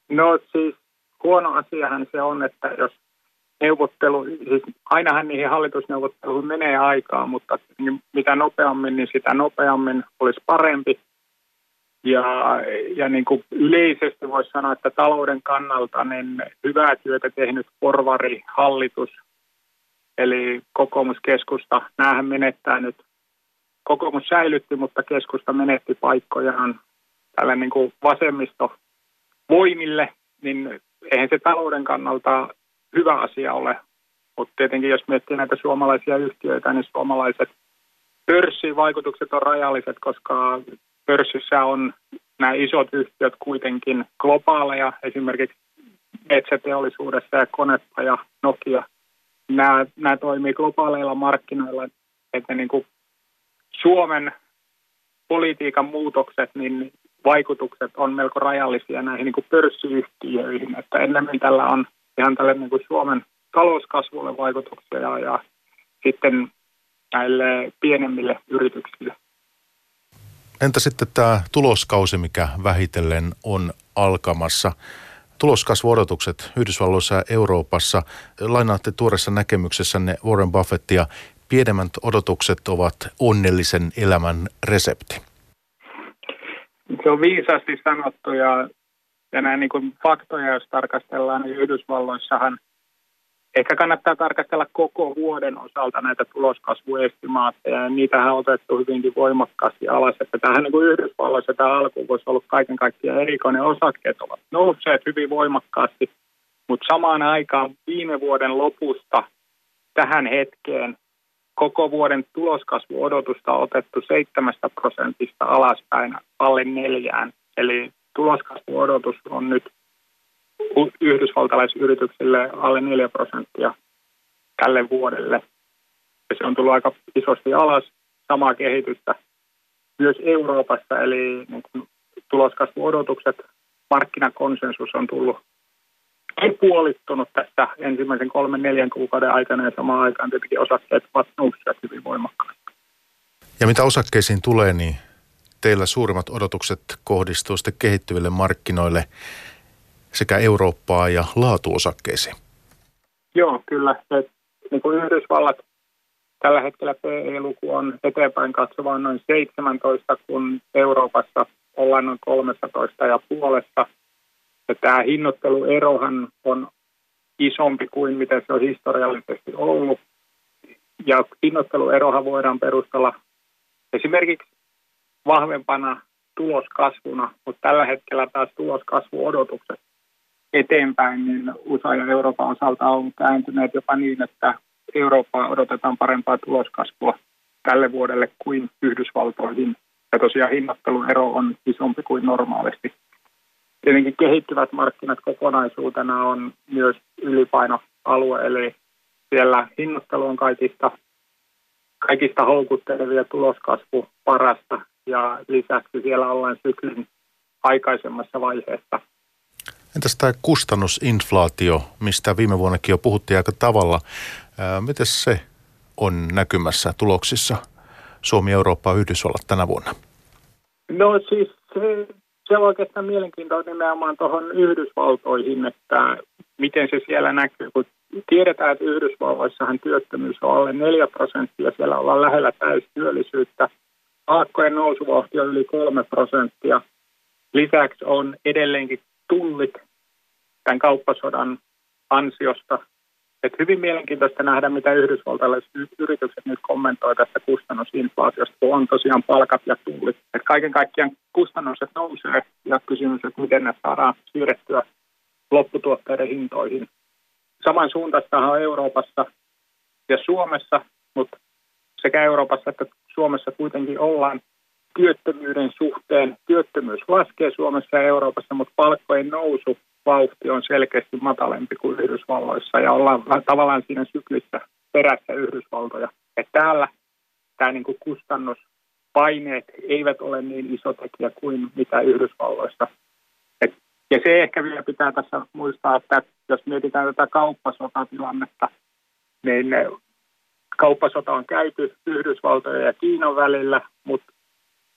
No siis huono asiahan se on, että jos neuvottelu, siis ainahan niihin hallitusneuvotteluihin menee aikaa, mutta niin mitä nopeammin, niin sitä nopeammin olisi parempi. Ja, ja niin kuin yleisesti voisi sanoa, että talouden kannalta niin hyvää työtä tehnyt porvarihallitus, eli kokoomuskeskusta, näähän menettää nyt, kokoomus säilytti, mutta keskusta menetti paikkojaan tälle niin kuin vasemmisto voimille, niin eihän se talouden kannalta hyvä asia ole. Mutta tietenkin jos miettii näitä suomalaisia yhtiöitä, niin suomalaiset pörssivaikutukset on rajalliset, koska pörssissä on nämä isot yhtiöt kuitenkin globaaleja, esimerkiksi metsäteollisuudessa ja Konepa ja Nokia. Nämä, nämä toimii globaaleilla markkinoilla, että niin kuin Suomen politiikan muutokset, niin vaikutukset on melko rajallisia näihin niin kuin pörssiyhtiöihin, että ennemmin tällä on ihan tälle niin kuin Suomen talouskasvulle vaikutuksia ja, ja sitten näille pienemmille yrityksille. Entä sitten tämä tuloskausi, mikä vähitellen on alkamassa? Tuloskasvuodotukset Yhdysvalloissa ja Euroopassa. Lainaatte tuoreessa näkemyksessänne Warren Buffettia. Pienemmät odotukset ovat onnellisen elämän resepti. Se on viisaasti sanottu ja, ja näin niin kuin faktoja, jos tarkastellaan, niin Yhdysvalloissahan – Ehkä kannattaa tarkastella koko vuoden osalta näitä tuloskasvuestimaatteja, ja niitä on otettu hyvinkin voimakkaasti alas. Että tähän niin kuin Yhdysvalloissa tämä alku voisi olla kaiken kaikkiaan erikoinen. Osakkeet ovat nousseet hyvin voimakkaasti, mutta samaan aikaan viime vuoden lopusta tähän hetkeen koko vuoden tuloskasvuodotusta on otettu 7 prosentista alaspäin alle neljään. Eli tuloskasvuodotus on nyt yhdysvaltalaisyrityksille alle 4 prosenttia tälle vuodelle. Ja se on tullut aika isosti alas, samaa kehitystä myös Euroopassa, eli niin kuin tuloskasvuodotukset, markkinakonsensus on tullut ei puolittunut tästä ensimmäisen kolmen neljän kuukauden aikana ja samaan aikaan tietenkin osakkeet ovat nousseet hyvin voimakkaasti. Ja mitä osakkeisiin tulee, niin teillä suurimmat odotukset kohdistuu sitten kehittyville markkinoille sekä Eurooppaa ja laatuosakkeisiin. Joo, kyllä. Se, niin kuin Yhdysvallat tällä hetkellä PE-luku on eteenpäin katsovaa noin 17, kun Euroopassa ollaan noin 13 ja puolessa. Ja tämä hinnoitteluerohan on isompi kuin mitä se on historiallisesti ollut. Ja hinnoitteluerohan voidaan perustella esimerkiksi vahvempana tuloskasvuna, mutta tällä hetkellä taas tuloskasvuodotukset eteenpäin, niin USA ja Euroopan osalta on kääntyneet jopa niin, että Eurooppaa odotetaan parempaa tuloskasvua tälle vuodelle kuin Yhdysvaltoihin. Ja tosiaan hinnoitteluero on isompi kuin normaalisti. Tietenkin kehittyvät markkinat kokonaisuutena on myös ylipainoalue, eli siellä hinnoittelu on kaikista, kaikista houkuttelevia tuloskasvu parasta ja lisäksi siellä ollaan syklin aikaisemmassa vaiheessa – Entäs tämä kustannusinflaatio, mistä viime vuonnakin jo puhuttiin aika tavalla. Miten se on näkymässä tuloksissa Suomi, Eurooppa ja Yhdysvallat tänä vuonna? No siis se, se on oikeastaan mielenkiintoinen nimenomaan tuohon Yhdysvaltoihin, että miten se siellä näkyy. Kun tiedetään, että Yhdysvalloissahan työttömyys on alle 4 prosenttia, siellä ollaan lähellä täystyöllisyyttä. Aakkojen nousuvauhti on yli 3 prosenttia. Lisäksi on edelleenkin tullit tämän kauppasodan ansiosta. Et hyvin mielenkiintoista nähdä, mitä yhdysvaltalaiset yritykset nyt kommentoi tästä kustannusinflaatiosta, kun on tosiaan palkat ja tullit. Et kaiken kaikkiaan kustannukset nousee ja kysymys, että miten ne saadaan siirrettyä lopputuotteiden hintoihin. Saman suuntaistahan on Euroopassa ja Suomessa, mutta sekä Euroopassa että Suomessa kuitenkin ollaan työttömyyden suhteen. Työttömyys laskee Suomessa ja Euroopassa, mutta palkkojen nousu vauhti on selkeästi matalempi kuin Yhdysvalloissa ja ollaan tavallaan siinä syklissä perässä Yhdysvaltoja. Et täällä tämä niinku kustannuspaineet eivät ole niin iso tekijä kuin mitä Yhdysvalloissa. Et, ja se ehkä vielä pitää tässä muistaa, että jos mietitään tätä kauppasotatilannetta, niin kauppasota on käyty Yhdysvaltojen ja Kiinan välillä, mutta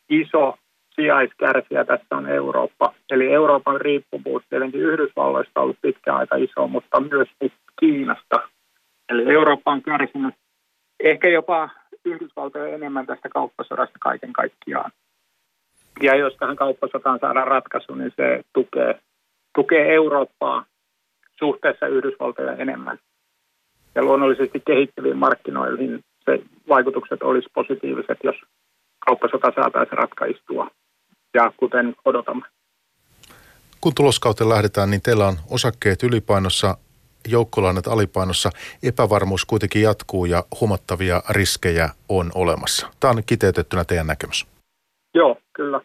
iso sijaiskärsijä tässä on Eurooppa. Eli Euroopan riippuvuus tietenkin Yhdysvalloista on ollut pitkä aika iso, mutta myös Kiinasta. Eli Eurooppa on kärsinyt ehkä jopa Yhdysvaltoja enemmän tästä kauppasodasta kaiken kaikkiaan. Ja jos tähän kauppasotaan saadaan ratkaisu, niin se tukee, tukee Eurooppaa suhteessa Yhdysvaltoja enemmän. Ja luonnollisesti kehittyviin markkinoihin se vaikutukset olisi positiiviset, jos kauppasota saataisiin ratkaistua. Ja kuten odotamme. Kun tuloskauteen lähdetään, niin teillä on osakkeet ylipainossa, joukkolainat alipainossa. Epävarmuus kuitenkin jatkuu ja huomattavia riskejä on olemassa. Tämä on kiteytettynä teidän näkemys. Joo, kyllä.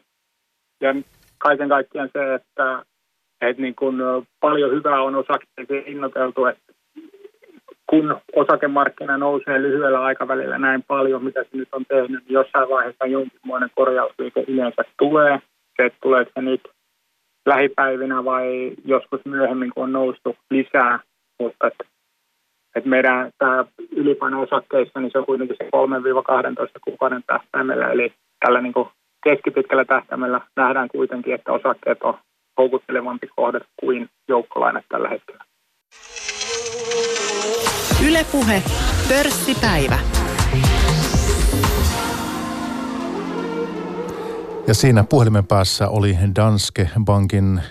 Ja kaiken kaikkiaan se, että, että niin kun paljon hyvää on osakkeisiin innoteltu, että kun osakemarkkina nousee lyhyellä aikavälillä näin paljon, mitä se nyt on tehnyt, niin jossain vaiheessa jonkinmoinen korjausliike yleensä tulee. Se, että tulee se nyt lähipäivinä vai joskus myöhemmin, kun on noustu lisää. Mutta että, että meidän tämä ylipaino osakkeissa, niin se on kuitenkin se 3-12 kuukauden tähtäimellä. Eli tällä niin keskipitkällä tähtäimellä nähdään kuitenkin, että osakkeet on houkuttelevampi kohde kuin joukkolainat tällä hetkellä. Ylepuhe pörssipäivä. Ja siinä puhelimen päässä oli Danske Bankin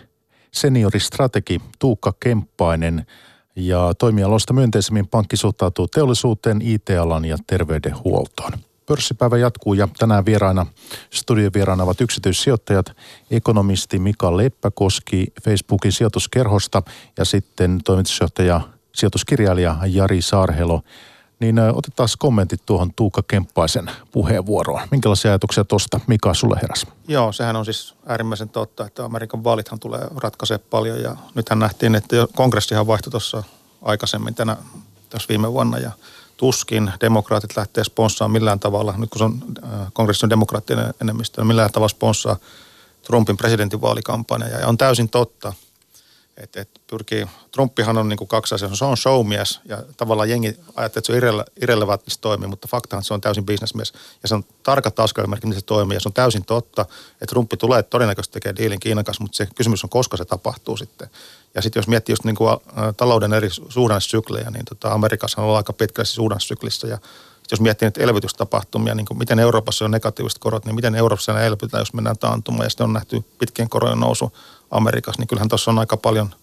senioristrategi Tuukka Kemppainen. Ja toimialoista myönteisemmin pankki suhtautuu teollisuuteen, IT-alan ja terveydenhuoltoon. Pörssipäivä jatkuu ja tänään vieraina, studiovieraina ovat yksityissijoittajat, ekonomisti Mika Leppäkoski Facebookin sijoituskerhosta ja sitten toimitusjohtaja sijoituskirjailija Jari Saarhelo. Niin otetaan kommentit tuohon Tuukka Kemppaisen puheenvuoroon. Minkälaisia ajatuksia tuosta Mika sulle heräs? Joo, sehän on siis äärimmäisen totta, että Amerikan vaalithan tulee ratkaisee paljon ja nythän nähtiin, että kongressihan vaihtui tuossa aikaisemmin tänä, tässä viime vuonna ja tuskin demokraatit lähtee sponssaamaan millään tavalla, nyt kun se on kongressin demokraattinen enemmistö, millään tavalla sponssaa Trumpin presidentinvaalikampanja ja on täysin totta – et, et pyrkii, Trumpihan on niin kuin kaksi asiaa. Se on showmies ja tavallaan jengi ajattelee, että se on irrele, irrelevantista toimii, mutta faktahan se on täysin bisnesmies. Ja se on tarkat askelmerkit, miten se toimii. Ja se on täysin totta, että Trumpi tulee todennäköisesti tekemään diilin Kiinan kanssa, mutta se kysymys on, koska se tapahtuu sitten. Ja sitten jos miettii just niin kuin, ä, talouden eri suhdannesyklejä, niin tota Amerikassa on aika pitkällä suhdannesyklissä ja jos miettii nyt elvytystapahtumia, niin kuin miten Euroopassa on negatiiviset korot, niin miten Euroopassa elvytään, jos mennään taantumaan. Ja sitten on nähty pitkien korojen nousu Amerikassa, niin kyllähän tuossa on aika paljon,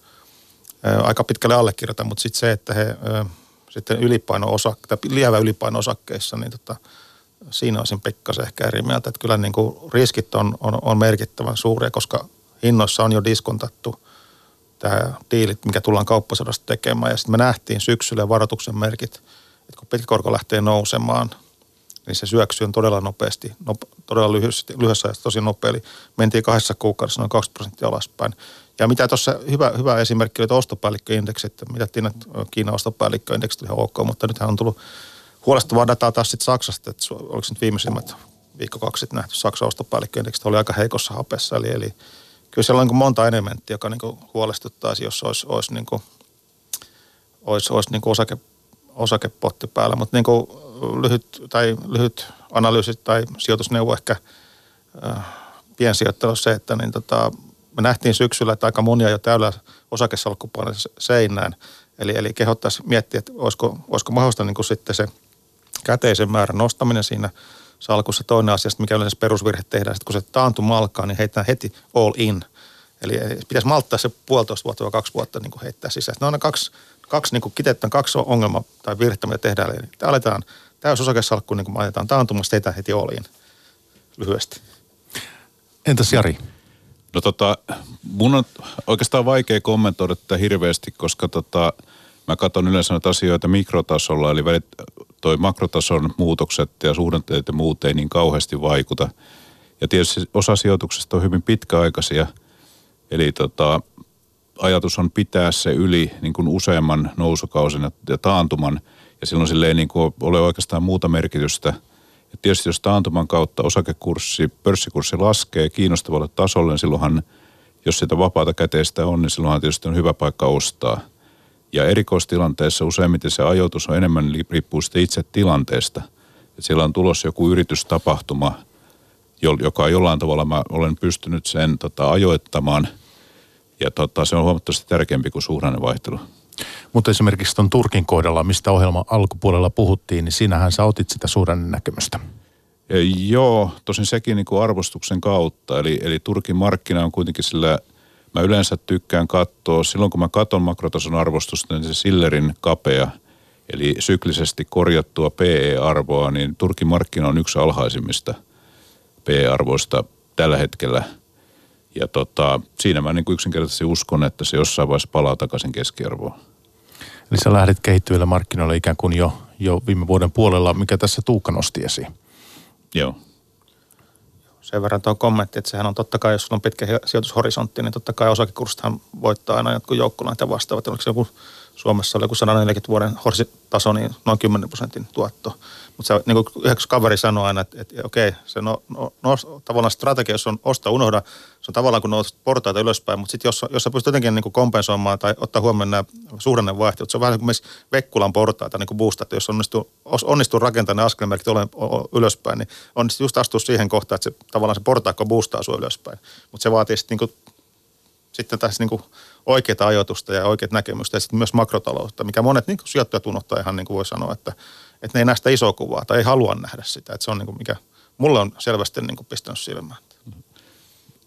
ää, aika pitkälle allekirjoita, mutta sitten se, että he ää, sitten ylipaino tai lievä ylipaino osakkeissa, niin tota, siinä olisin pikkasen ehkä eri mieltä, että kyllä niin kuin riskit on, on, on merkittävän suuria, koska hinnoissa on jo diskontattu tämä diilit, mikä tullaan kauppasodasta tekemään. Ja sitten me nähtiin syksyllä varoituksen merkit, että kun pitkä korko lähtee nousemaan, niin se syöksy on todella nopeasti, no, todella lyhyessä, lyhyessä ajassa tosi nopea. Eli mentiin kahdessa kuukaudessa noin 20 prosenttia alaspäin. Ja mitä tuossa hyvä, hyvä esimerkki oli ostopäällikköindeksit, mitä Kiinan ostopäällikköindeksit oli ihan ok, mutta nythän on tullut huolestuttavaa dataa taas sitten Saksasta, että oliko nyt viimeisimmät viikko kaksi sitten nähty Saksan ostopäällikköindeksit oli aika heikossa hapessa, eli, eli kyllä siellä on niin monta elementtiä, joka niin huolestuttaisi, jos olisi, olisi, niin kuin, olisi, olisi niin osake osakepotti päällä, mutta niin kuin lyhyt, tai lyhyt analyysi tai sijoitusneuvo ehkä äh, piensijoittelu se, että niin tota, me nähtiin syksyllä, että aika monia jo täyllä osakesalkkupaine seinään. Eli, eli kehottaisi miettiä, että olisiko, olisiko mahdollista niin kuin sitten se käteisen määrän nostaminen siinä salkussa. Toinen asia, mikä yleensä perusvirhe tehdään, että kun se taantuma alkaa, niin heitetään heti all in. Eli pitäisi malttaa se puolitoista vuotta vai kaksi vuotta niin kuin heittää sisään. Ne on ne kaksi kaksi niin kitettä kaksi ongelmaa tai virhettä, mitä tehdään. Eli aletaan täys osakesalkku, niin kuin ajetaan taantumasta teitä heti oliin lyhyesti. Entäs Jari? No tota, mun on oikeastaan vaikea kommentoida tätä hirveästi, koska tota, mä katson yleensä näitä asioita mikrotasolla, eli välit, toi makrotason muutokset ja suhdanteet ja muut ei niin kauheasti vaikuta. Ja tietysti osa sijoituksista on hyvin pitkäaikaisia, eli tota, ajatus on pitää se yli niin kuin useamman nousukausen ja taantuman, ja silloin sille ei niin kuin ole oikeastaan muuta merkitystä. Ja tietysti jos taantuman kautta osakekurssi, pörssikurssi laskee kiinnostavalle tasolle, niin silloinhan, jos sitä vapaata käteistä on, niin silloinhan tietysti on hyvä paikka ostaa. Ja erikoistilanteessa useimmiten se ajoitus on enemmän riippuu sitten itse tilanteesta. Että siellä on tulossa joku yritystapahtuma, joka jollain tavalla mä olen pystynyt sen tota, ajoittamaan – ja tota, se on huomattavasti tärkeämpi kuin suhdannevaihtelu. Mutta esimerkiksi tuon Turkin kohdalla, mistä ohjelma alkupuolella puhuttiin, niin sinähän sä otit sitä näkemystä. Ja joo, tosin sekin niin kuin arvostuksen kautta. Eli, eli Turkin markkina on kuitenkin sillä, mä yleensä tykkään katsoa, silloin kun mä katson makrotason arvostusta, niin se Sillerin kapea, eli syklisesti korjattua PE-arvoa, niin Turkin markkina on yksi alhaisimmista PE-arvoista tällä hetkellä. Ja tota, siinä mä niin kuin yksinkertaisesti uskon, että se jossain vaiheessa palaa takaisin keskiarvoon. Eli sä lähdit kehittyville markkinoille ikään kuin jo, jo viime vuoden puolella, mikä tässä Tuukka nosti esiin. Joo. Sen verran tuo kommentti, että sehän on totta kai, jos sulla on pitkä sijoitushorisontti, niin totta kai osakekurssihan voittaa aina jotkut joukkolanit ja vastaavat. Oliko se joku Suomessa oli joku 140 vuoden horsitaso, niin noin 10 prosentin tuotto. Mutta se, niin kuin yhdessä kaveri sanoi aina, että, että okei, se no, no, no, tavallaan strategia, jos on osta unohda, se on tavallaan kun nouset portaita ylöspäin, mutta sitten jos, jos sä pystyt jotenkin niin kuin kompensoimaan tai ottaa huomioon nämä suhdannevaihtelut, se on vähän niin kuin myös Vekkulan portaita niin kuin boostat, jos onnistuu, onnistuu rakentamaan ne askelmerkit ylöspäin, niin onnistuu just astua siihen kohtaan, että se, tavallaan se portaakko boostaa sinua ylöspäin. Mutta se vaatii sitten, niin sitten tässä niin oikeita ajoitusta ja oikeat näkemystä ja sitten myös makrotaloutta, mikä monet niin sijoittajat unohtaa ihan niin kuin voi sanoa, että, että ne ei näe sitä isoa kuvaa tai ei halua nähdä sitä. Että se on niin kuin mikä mulle on selvästi niin kuin pistänyt silmään.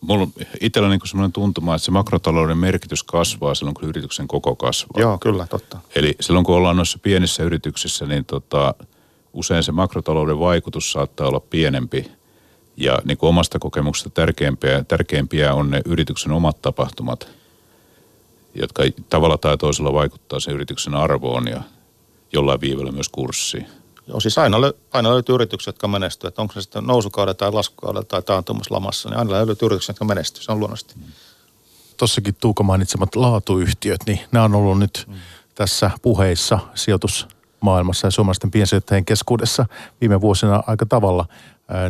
Mulla on itsellä niin sellainen tuntuma, että se makrotalouden merkitys kasvaa silloin, kun yrityksen koko kasvaa. Joo, kyllä, totta. Eli silloin, kun ollaan noissa pienissä yrityksissä, niin tota, usein se makrotalouden vaikutus saattaa olla pienempi. Ja niin kuin omasta kokemuksesta tärkeimpiä, tärkeimpiä on ne yrityksen omat tapahtumat, jotka tavalla tai toisella vaikuttaa sen yrityksen arvoon ja jollain viivellä myös kurssiin. Joo, siis aina, aina löytyy yrityksiä, jotka menestyvät. Onko se sitten nousukaudella tai laskukaudella tai taantumuslamassa, niin aina löytyy yrityksiä, jotka menestyvät. Se on luonnollisesti. Mm. Tossakin Tuuko mainitsemat laatuyhtiöt, niin nämä on ollut nyt mm. tässä puheissa sijoitusmaailmassa ja suomalaisten piensijoittajien keskuudessa viime vuosina aika tavalla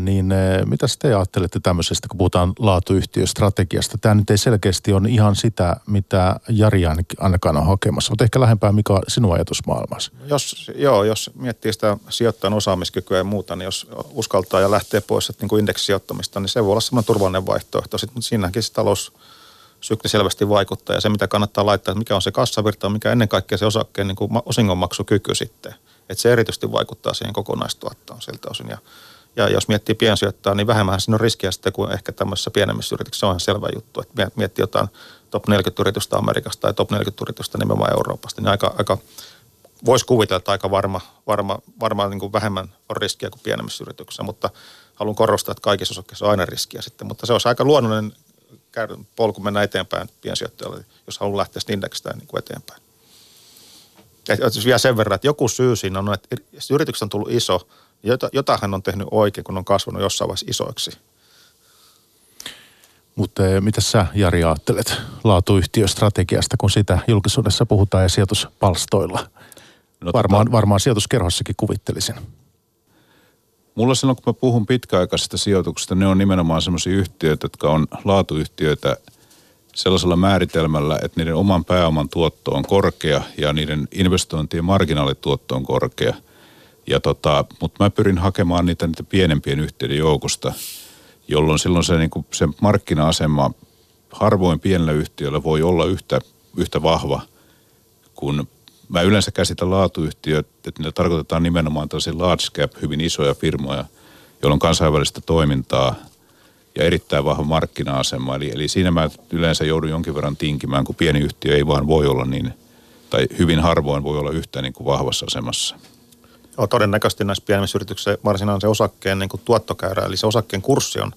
niin mitä te ajattelette tämmöisestä, kun puhutaan laatuyhtiöstrategiasta? Tämä nyt ei selkeästi ole ihan sitä, mitä Jari ainakaan on hakemassa, mutta ehkä lähempää mikä on sinun ajatusmaailmassa? Jos, joo, jos miettii sitä sijoittajan osaamiskykyä ja muuta, niin jos uskaltaa ja lähtee pois että niin kuin indeksisijoittamista, niin se voi olla semmoinen turvallinen vaihtoehto. Sitten siinäkin se talous sykli selvästi vaikuttaa ja se, mitä kannattaa laittaa, että mikä on se kassavirta, mikä ennen kaikkea se osakkeen niin kuin osingonmaksukyky sitten. Että se erityisesti vaikuttaa siihen kokonaistuottoon siltä osin. Ja ja jos miettii piensijoittaa, niin vähemmän siinä on riskiä sitten kuin ehkä tämmöisessä pienemmissä yrityksissä. Se on ihan selvä juttu. Että miettii jotain top 40 yritystä Amerikasta tai top 40 yritystä nimenomaan Euroopasta, niin aika, aika voisi kuvitella, että aika varma, varma, varma niin kuin vähemmän on riskiä kuin pienemmissä yrityksissä, mutta haluan korostaa, että kaikissa osakkeissa on aina riskiä sitten. Mutta se olisi aika luonnollinen polku mennä eteenpäin piensijoittajalle, jos haluaa lähteä indeksistä niin kuin eteenpäin. Ja jos vielä sen verran, että joku syy siinä on, että yrityksestä on tullut iso, jota, jota hän on tehnyt oikein, kun on kasvanut jossain vaiheessa isoiksi. Mutta eh, mitä sä Jari ajattelet laatuyhtiöstrategiasta, kun sitä julkisuudessa puhutaan ja sijoituspalstoilla? No, varmaan, tota, varmaan sijoituskerhossakin kuvittelisin. Mulla silloin, kun mä puhun pitkäaikaisesta sijoituksesta, ne on nimenomaan sellaisia yhtiöitä, jotka on laatuyhtiöitä sellaisella määritelmällä, että niiden oman pääoman tuotto on korkea ja niiden investointien marginaalituotto on korkea – ja tota, mutta mä pyrin hakemaan niitä, niitä pienempien yhtiöiden joukosta, jolloin silloin se, niin se markkina-asema harvoin pienellä yhtiöllä voi olla yhtä, yhtä vahva, kun mä yleensä käsitän laatuyhtiöt, että niillä tarkoitetaan nimenomaan tällaisia large cap, hyvin isoja firmoja, joilla on kansainvälistä toimintaa ja erittäin vahva markkina-asema. Eli, eli siinä mä yleensä joudun jonkin verran tinkimään, kun pieni yhtiö ei vaan voi olla niin, tai hyvin harvoin voi olla yhtä niin kuin vahvassa asemassa. Joo, todennäköisesti näissä pienemmissä yrityksissä varsinainen se osakkeen niin kuin tuottokäyrä, eli se osakkeen kurssi on,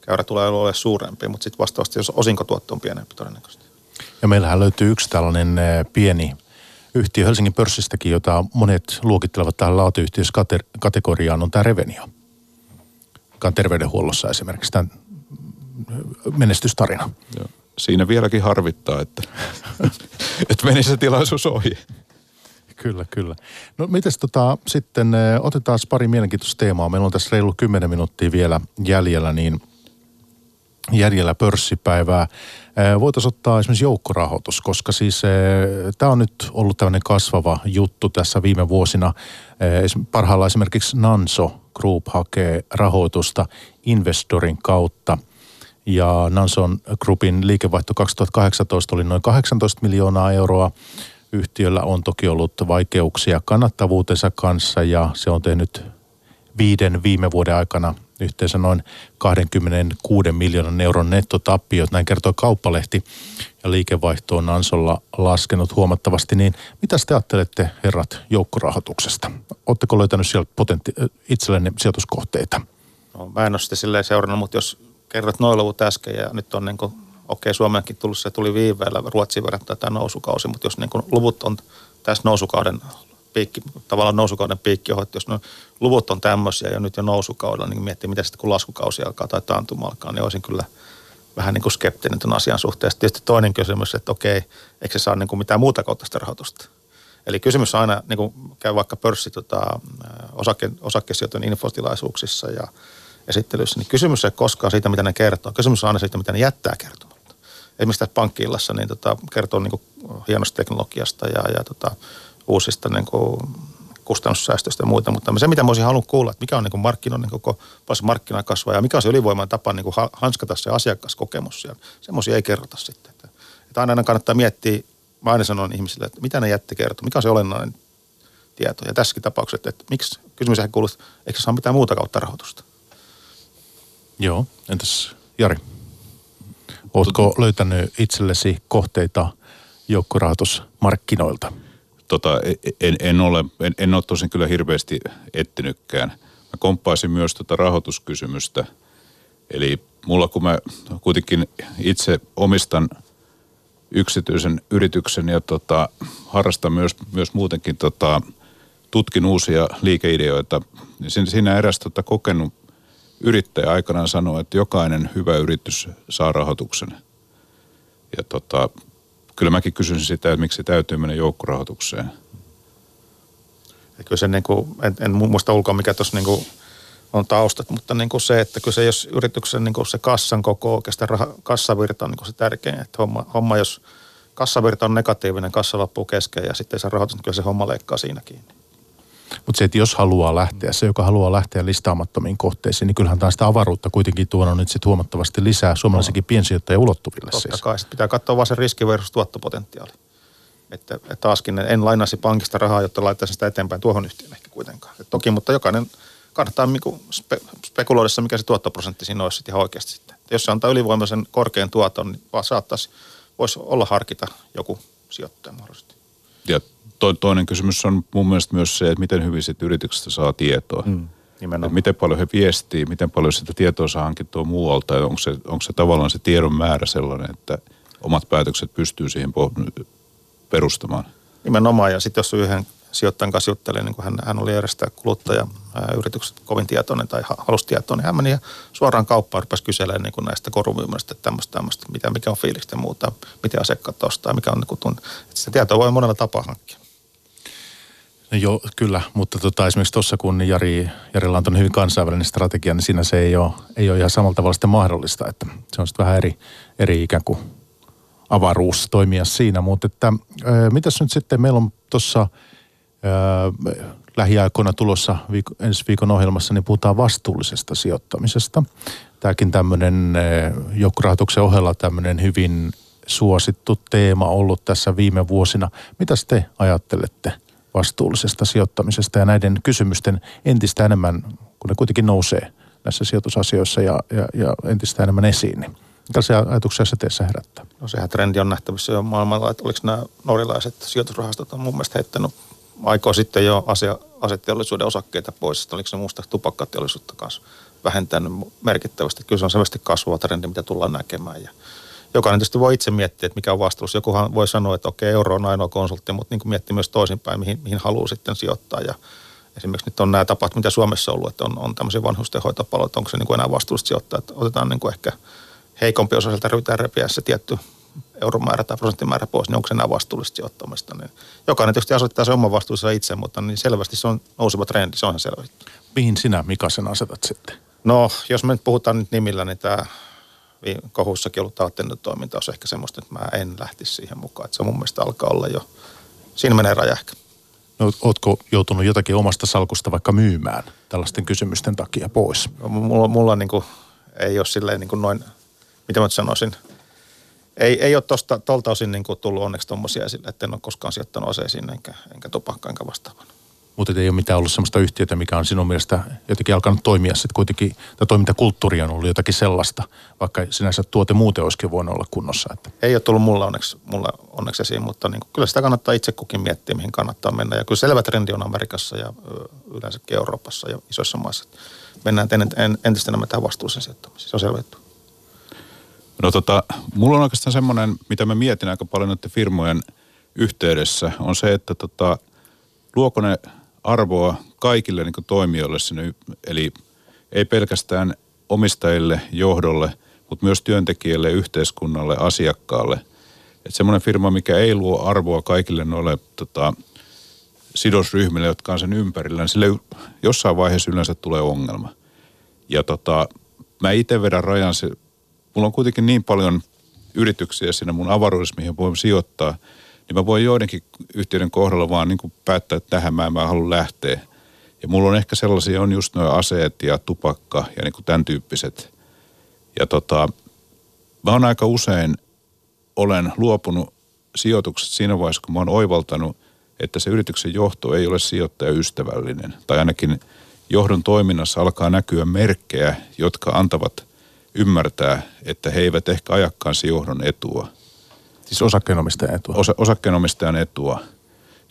käyrä tulee olemaan suurempi, mutta sitten vastaavasti jos osinkotuotto on pienempi todennäköisesti. Ja meillähän löytyy yksi tällainen eh, pieni yhtiö Helsingin pörssistäkin, jota monet luokittelevat tähän laatuyhtiöskategoriaan, on tämä Revenio, joka on terveydenhuollossa esimerkiksi tämä menestystarina. Joo. Siinä vieläkin harvittaa, että, [laughs] että meni se tilaisuus ohi. Kyllä, kyllä. No mites tota, sitten otetaan pari mielenkiintoista teemaa. Meillä on tässä reilu 10 minuuttia vielä jäljellä, niin jäljellä pörssipäivää. Voitaisiin ottaa esimerkiksi joukkorahoitus, koska siis tämä on nyt ollut tämmöinen kasvava juttu tässä viime vuosina. Parhaillaan esimerkiksi Nanso Group hakee rahoitusta investorin kautta. Ja Nanson Groupin liikevaihto 2018 oli noin 18 miljoonaa euroa Yhtiöllä on toki ollut vaikeuksia kannattavuutensa kanssa ja se on tehnyt viiden viime vuoden aikana yhteensä noin 26 miljoonan euron nettotappiot, näin kertoo Kauppalehti, ja liikevaihto on Ansolla laskenut huomattavasti, niin mitä te ajattelette herrat joukkorahoituksesta? Oletteko löytänyt siellä potentti- itsellenne sijoituskohteita? No, mä en ole sitä silleen seurannut, mutta jos kerrot noin luvut äsken ja nyt on niin okei Suomeenkin tullut, se tuli viiveellä Ruotsiin verrattuna tämä nousukausi, mutta jos niin kuin luvut on tässä nousukauden piikki, tavallaan nousukauden piikki on, jos luvut on tämmöisiä ja nyt jo nousukaudella, niin miettii, mitä sitten kun laskukausi alkaa tai taantuma alkaa, niin olisin kyllä vähän niin kuin skeptinen tämän asian suhteen. Sitten tietysti toinen kysymys, että okei, eikö se saa niin kuin mitään muuta kautta sitä rahoitusta? Eli kysymys on aina, niin kuin käy vaikka pörssi tota, osake, osakesijoitujen infotilaisuuksissa ja esittelyssä, niin kysymys ei koskaan siitä, mitä ne kertoo. Kysymys on aina siitä, mitä ne jättää kertomatta. Esimerkiksi tässä pankkiillassa niin tota, kertoo niin kuin hienosta teknologiasta ja, ja tota, uusista niin kuin kustannussäästöistä ja muita, mutta se mitä mä olisin halunnut kuulla, että mikä on niin kuin markkinoiden koko, paljon markkina kasvaa ja mikä on se ylivoiman tapa niin kuin hanskata se asiakaskokemus siellä. Semmoisia ei kerrota sitten. Että, että aina kannattaa miettiä, mä aina sanon ihmisille, että mitä ne jätti kertoo, mikä on se olennainen tieto. Ja tässäkin tapauksessa, että miksi, kysymys kuuluu, eikö saa mitään muuta kautta rahoitusta. Joo, entäs Jari? Oletko löytänyt itsellesi kohteita joukkorahoitusmarkkinoilta? Tota, e, e, en, en, ole, en, en ole tosin kyllä hirveästi etsinytkään. Mä komppaisin myös tota rahoituskysymystä. Eli mulla kun mä kuitenkin itse omistan yksityisen yrityksen ja tota, harrastan myös, myös muutenkin tota, tutkin uusia liikeideoita, niin siinä eräs tota, kokenut yrittäjä aikanaan sanoi, että jokainen hyvä yritys saa rahoituksen. Ja tota, kyllä mäkin kysyn sitä, että miksi täytyy mennä joukkorahoitukseen. Ja kyllä se niin kuin, en, en muista ulkoa mikä tuossa niin on taustat, mutta niin kuin se, että kyllä se jos yrityksen niin kuin se kassan koko oikeastaan raha, kassavirta on niin kuin se tärkein, että homma, homma jos kassavirta on negatiivinen, kassa loppuu kesken ja sitten se rahoitus, niin kyllä se homma leikkaa siinäkin. Mutta se, että jos haluaa lähteä, se joka haluaa lähteä listaamattomiin kohteisiin, niin kyllähän tämä sitä avaruutta kuitenkin tuonut nyt sit huomattavasti lisää suomalaisenkin no. piensijoittajien ulottuville. Totta siis. kai, sitten pitää katsoa vaan se riski versus tuottopotentiaali. Että, että taaskin en lainasi pankista rahaa, jotta laittaisin sitä eteenpäin tuohon yhtiöön ehkä kuitenkaan. Et toki, mutta jokainen kannattaa niinku spe, spekuloida mikä se tuottoprosentti siinä olisi sitten ihan oikeasti sitten. Et jos se antaa ylivoimaisen korkean tuoton, niin vaan saattaisi, voisi olla harkita joku sijoittaja mahdollisesti. Ja to, toinen kysymys on mun mielestä myös se, että miten hyvin siitä yrityksestä saa tietoa. Mm, miten paljon he viestii, miten paljon sitä tietoa saa hankittua muualta ja onko se, onko se tavallaan se tiedon määrä sellainen, että omat päätökset pystyy siihen perustamaan. Nimenomaan ja sitten jos yhden sijoittajan kanssa juttelin, niin kun hän, hän oli järjestää kuluttaja yritykset kovin tietoinen tai halusi tietoa, niin hän meni ja suoraan kauppaan rupesi kyselemään niin näistä korumyymästä, että tämmöistä, tämmöistä, mitä, mikä on fiilistä ja muuta, miten asiakkaat ostaa, mikä on niin kuin, että sitä tietoa voi monella tapaa hankkia. Joo, kyllä, mutta tota, esimerkiksi tuossa kun Jari, Jarilla on hyvin kansainvälinen strategia, niin siinä se ei ole, ei ole ihan samalla tavalla sitten mahdollista, että se on sitten vähän eri, eri ikään kuin avaruus toimia siinä, mutta että mitäs nyt sitten, meillä on tuossa äh, lähiaikoina tulossa viik- ensi viikon ohjelmassa, niin puhutaan vastuullisesta sijoittamisesta. Tämäkin tämmöinen joukkorahoituksen ohella tämmöinen hyvin suosittu teema ollut tässä viime vuosina. Mitä te ajattelette – vastuullisesta sijoittamisesta ja näiden kysymysten entistä enemmän, kun ne kuitenkin nousee näissä sijoitusasioissa ja, ja, ja entistä enemmän esiin, niin Millaisia ajatuksia se teissä herättää? No sehän trendi on nähtävissä jo maailmalla, että oliko nämä norjalaiset sijoitusrahastot on mun mielestä heittänyt aikoa sitten jo asia, aseteollisuuden osakkeita pois. Oliko se muusta tupakkateollisuutta kanssa vähentänyt merkittävästi. Kyllä se on selvästi kasvava trendi, mitä tullaan näkemään. Ja jokainen tietysti voi itse miettiä, että mikä on vastuus. Jokuhan voi sanoa, että okei, euro on ainoa konsultti, mutta niin kuin miettii myös toisinpäin, mihin, mihin haluaa sitten sijoittaa. Ja esimerkiksi nyt on nämä tapat, mitä Suomessa on ollut, että on, on tämmöisiä vanhustenhoitopaloja, onko se niin kuin enää vastuullista sijoittaa, että otetaan niin kuin ehkä heikompi osa sieltä rytään repiä se tietty euromäärä tai prosenttimäärä pois, niin onko se enää vastuullista sijoittamista. Niin jokainen tietysti asettaa se oma vastuunsa itse, mutta niin selvästi se on nouseva trendi, se on ihan selvä. Mihin sinä, Mika, sen asetat sitten? No, jos me nyt puhutaan nyt nimillä, niin tämä kohussakin ollut toiminta olisi ehkä semmoista, että mä en lähtisi siihen mukaan. Että se mun mielestä alkaa olla jo, siinä menee raja ehkä. No, ootko joutunut jotakin omasta salkusta vaikka myymään tällaisten kysymysten takia pois? No, mulla, mulla niin kuin, ei ole silleen niin kuin noin, mitä mä sanoisin, ei, ei ole tosta, tolta osin niin kuin tullut onneksi tuommoisia esille, että en ole koskaan sijoittanut aseisiin enkä, enkä tupakkaan enkä vastaavaan. Mutta ei ole mitään ollut sellaista yhtiötä, mikä on sinun mielestä jotenkin alkanut toimia sitten kuitenkin, tai toimintakulttuuri on ollut jotakin sellaista, vaikka sinänsä tuote muuten olisikin voinut olla kunnossa. Että. Ei ole tullut mulla onneksi, mulla onneksi esiin, mutta niin kuin, kyllä sitä kannattaa itse kukin miettiä, mihin kannattaa mennä. Ja kyllä selvä trendi on Amerikassa ja yleensäkin Euroopassa ja isoissa maissa. Mennään entistä enemmän tähän vastuulliseen sijoittamiseen. Se on selvä juttu. No tota, mulla on oikeastaan semmoinen, mitä mä mietin aika paljon näiden firmojen yhteydessä, on se, että tota, luoko ne arvoa kaikille niin toimijoille sinne, eli ei pelkästään omistajille, johdolle, mutta myös työntekijälle, yhteiskunnalle, asiakkaalle. Että semmoinen firma, mikä ei luo arvoa kaikille noille tota, sidosryhmille, jotka on sen ympärillä, niin sille jossain vaiheessa yleensä tulee ongelma. Ja tota, mä itse vedän rajan, se, mulla on kuitenkin niin paljon yrityksiä siinä mun avaruudessa, mihin voin sijoittaa – niin mä voin joidenkin yhtiöiden kohdalla vaan niin kuin päättää, että tähän mä en mä halua lähteä. Ja mulla on ehkä sellaisia, on just nuo aseet ja tupakka ja niin kuin tämän tyyppiset. Ja tota, mä oon aika usein, olen luopunut sijoitukset siinä vaiheessa, kun mä oon oivaltanut, että se yrityksen johto ei ole sijoittajaystävällinen. Tai ainakin johdon toiminnassa alkaa näkyä merkkejä, jotka antavat ymmärtää, että he eivät ehkä ajakkaan johdon etua – Siis osakkeenomistajan etua? Osa, osakkeenomistajan etua.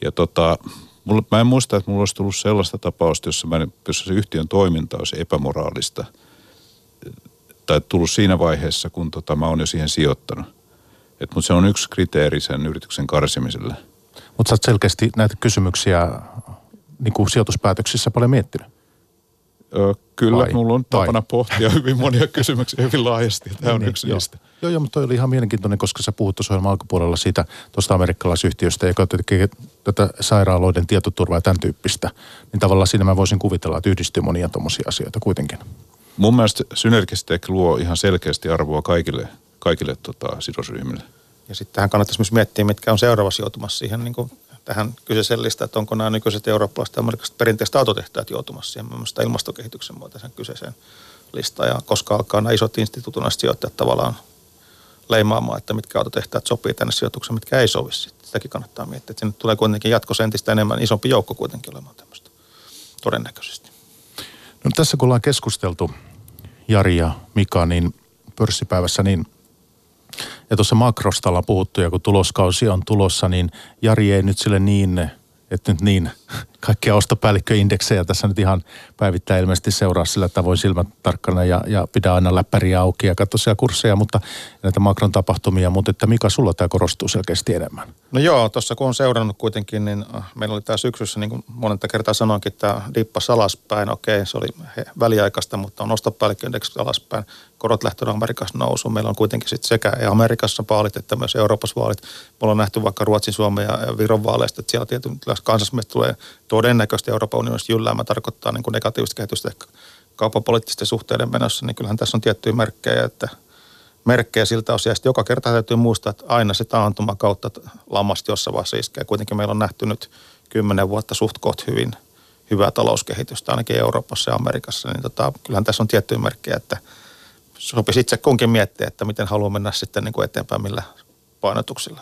Ja tota, mulla, mä en muista, että mulla olisi tullut sellaista tapausta, jossa, mä, jossa se yhtiön toiminta olisi epämoraalista. Tai tullut siinä vaiheessa, kun tota, mä oon jo siihen sijoittanut. Mutta se on yksi kriteeri sen yrityksen karsimiselle. Mutta sä oot selkeästi näitä kysymyksiä niin kuin sijoituspäätöksissä paljon miettinyt. Ö, kyllä, vai, mulla on tapana vai. pohtia hyvin monia kysymyksiä hyvin laajasti. Tämä on niin, yksi joo. niistä. Joo, joo, mutta toi oli ihan mielenkiintoinen, koska sä puhut tuossa alkupuolella siitä tuosta amerikkalaisyhtiöstä, joka tekee tätä sairaaloiden tietoturvaa ja tämän tyyppistä. Niin tavallaan siinä mä voisin kuvitella, että yhdistyy monia tuommoisia asioita kuitenkin. Mun mielestä Synergistek luo ihan selkeästi arvoa kaikille, kaikille tota, sidosryhmille. Ja sitten tähän kannattaisi myös miettiä, mitkä on seuraava sijoitumassa siihen niin kuin tähän kyseiseen listaan, että onko nämä nykyiset eurooppalaiset ja amerikkalaiset perinteiset autotehtaat joutumassa siihen ilmastokehityksen muotoisen kyseiseen listaan. Ja koska alkaa nämä isot instituutunaiset sijoittajat tavallaan leimaamaan, että mitkä autotehtaat sopii tänne sijoitukseen, mitkä ei sovi. Sitäkin kannattaa miettiä. Että sinne tulee kuitenkin jatkossa entistä enemmän, isompi joukko kuitenkin olemaan tämmöistä todennäköisesti. No tässä kun ollaan keskusteltu Jari ja Mika, niin pörssipäivässä, niin ja tuossa makrosta ollaan puhuttu, ja kun tuloskausi on tulossa, niin Jari ei nyt sille niin että nyt niin kaikkia ostopäällikköindeksejä tässä nyt ihan päivittäin ilmeisesti seuraa sillä tavoin silmät tarkkana ja, ja pidä aina läppäriä auki ja katso siellä kursseja, mutta näitä makron tapahtumia, mutta että mikä sulla tämä korostuu selkeästi enemmän? No joo, tuossa kun on seurannut kuitenkin, niin äh, meillä oli tämä syksyssä, niin kuin monenta kertaa sanoinkin, tämä dippa alaspäin, okei, se oli väliaikaista, mutta on ostopäällikköindeksi alaspäin korot lähtenyt Amerikassa nousuun. Meillä on kuitenkin sit sekä Amerikassa vaalit että myös Euroopassa vaalit. Me ollaan nähty vaikka Ruotsin, Suomen ja Viron vaaleista, että siellä tietysti kansallismielestä tulee todennäköisesti Euroopan unionista jylläämä tarkoittaa niin kuin negatiivista kehitystä ehkä kauppapoliittisten suhteiden menossa, niin kyllähän tässä on tiettyjä merkkejä, että merkkejä siltä osin. Joka kerta täytyy muistaa, että aina se taantuma kautta lamasta jossain vaiheessa iskee. Kuitenkin meillä on nähty nyt kymmenen vuotta suht koht hyvin hyvää talouskehitystä, ainakin Euroopassa ja Amerikassa. Niin tota, kyllähän tässä on tiettyjä merkkejä, että – sopisi itse kunkin miettiä, että miten haluaa mennä sitten niin kuin eteenpäin, millä painotuksilla.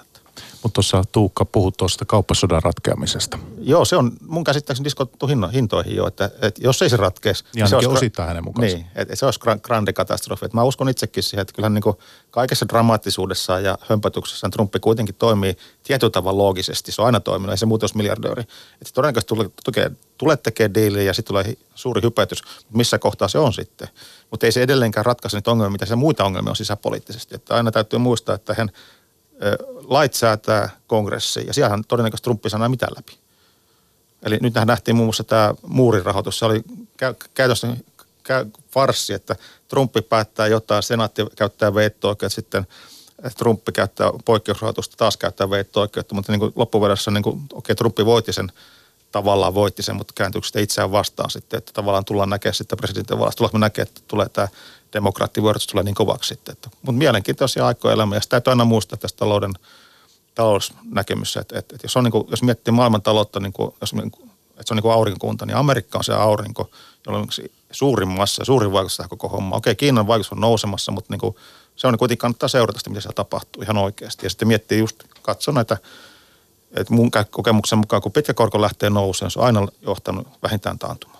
Mutta tuossa Tuukka puhut tuosta kauppasodan ratkeamisesta. Joo, se on mun käsittääkseni diskottu hinno, hintoihin jo, että, että jos ei se ratkeisi. Niin, se olisi osittain hänen mukaansa. Niin, että se olisi grandi katastrofi. Että mä uskon itsekin siihen, että kyllähän niin kuin kaikessa dramaattisuudessa ja hömpötyksessä Trumpi kuitenkin toimii tietyllä tavalla loogisesti. Se on aina toiminut, ei se muuten olisi miljardööri. Että todennäköisesti tulee, tulee, tulee tekemään diiliä ja sitten tulee suuri hypetys, missä kohtaa se on sitten. Mutta ei se edelleenkään ratkaise niitä ongelmia, mitä se muita ongelmia on sisäpoliittisesti. Että aina täytyy muistaa, että hän lait säätää kongressi ja siellähän todennäköisesti Trumpi sanoo mitään läpi. Eli nyt nähtiin muun muassa tämä muurirahoitus. Se oli käytössä farssi, että Trumpi päättää jotain, senaatti käyttää veitto sitten Trumpi käyttää poikkeusrahoitusta, taas käyttää veitto-oikeutta, mutta niin kuin loppuvedessä niin kuin, okei, okay, Trumpi voitti sen, tavallaan voitti sen, mutta kääntyykö sitä itseään vastaan sitten, että tavallaan tullaan näkemään sitten presidentin vallasta, tullaan näkemään, että tulee tämä demokraattivuorotus tulee niin kovaksi sitten. Että, mutta mielenkiintoisia aikoja elämä ja sitä täytyy aina muistaa tästä talouden talousnäkemyssä, että, että, että jos, on niin kuin, jos miettii maailman taloutta, niin kuin, jos, että se on niin kuin aurinkokunta, niin Amerikka on se aurinko, jolla on suurin massa suurin vaikutus tähän koko homma. Okei, Kiinan vaikutus on nousemassa, mutta niin kuin, se on niin kuitenkin kannattaa seurata sitä, mitä siellä tapahtuu ihan oikeasti. Ja sitten miettii just, katso näitä Et mun kokemuksen mukaan, kun pitkä korko lähtee nousemaan, se on aina johtanut vähintään taantumaan.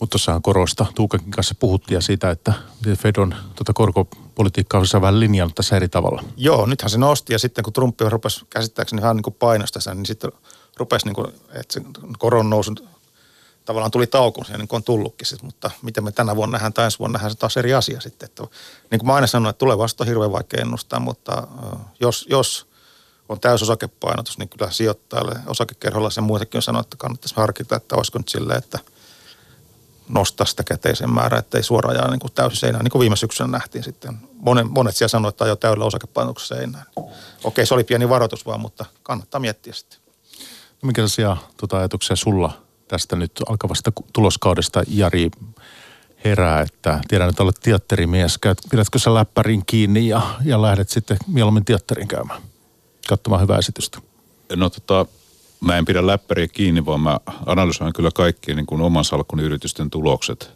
Mutta tuossahan korosta Tuukakin kanssa puhuttiin siitä, että Fed on tuota korkopolitiikkaa on vähän linjannut tässä eri tavalla. Joo, nythän se nosti ja sitten kun Trump rupesi käsittääkseni vähän niin painosta sen, niin sitten rupesi niin kuin, että se koron nousu tavallaan tuli tauko, ja niin kuin on tullutkin. Sit, mutta miten me tänä vuonna nähdään tai ensi vuonna nähdään se taas eri asia sitten. Että, niin kuin mä aina sanoin, että tulevasta on hirveän vaikea ennustaa, mutta jos, jos on täys osakepainotus, niin kyllä sijoittajalle, osakekerholla sen muitakin on sanonut, että kannattaisi harkita, että olisiko nyt silleen, että nostaa sitä käteisen määrää, ettei suoraan jää niin täysin seinään, niin kuin viime syksynä nähtiin sitten. Monet, monet siellä sanoivat, että jo täydellä osakepainotuksessa seinään. Okei, se oli pieni varoitus vaan, mutta kannattaa miettiä sitten. No minkälaisia tuota ajatuksia sulla tästä nyt alkavasta tuloskaudesta, Jari, herää, että tiedän, että olet teatterimies. Pidätkö sä läppärin kiinni ja, ja lähdet sitten mieluummin teatterin käymään, katsomaan hyvää esitystä? No tota, mä en pidä läppäriä kiinni, vaan mä analysoin kyllä kaikki niin kuin oman salkun yritysten tulokset.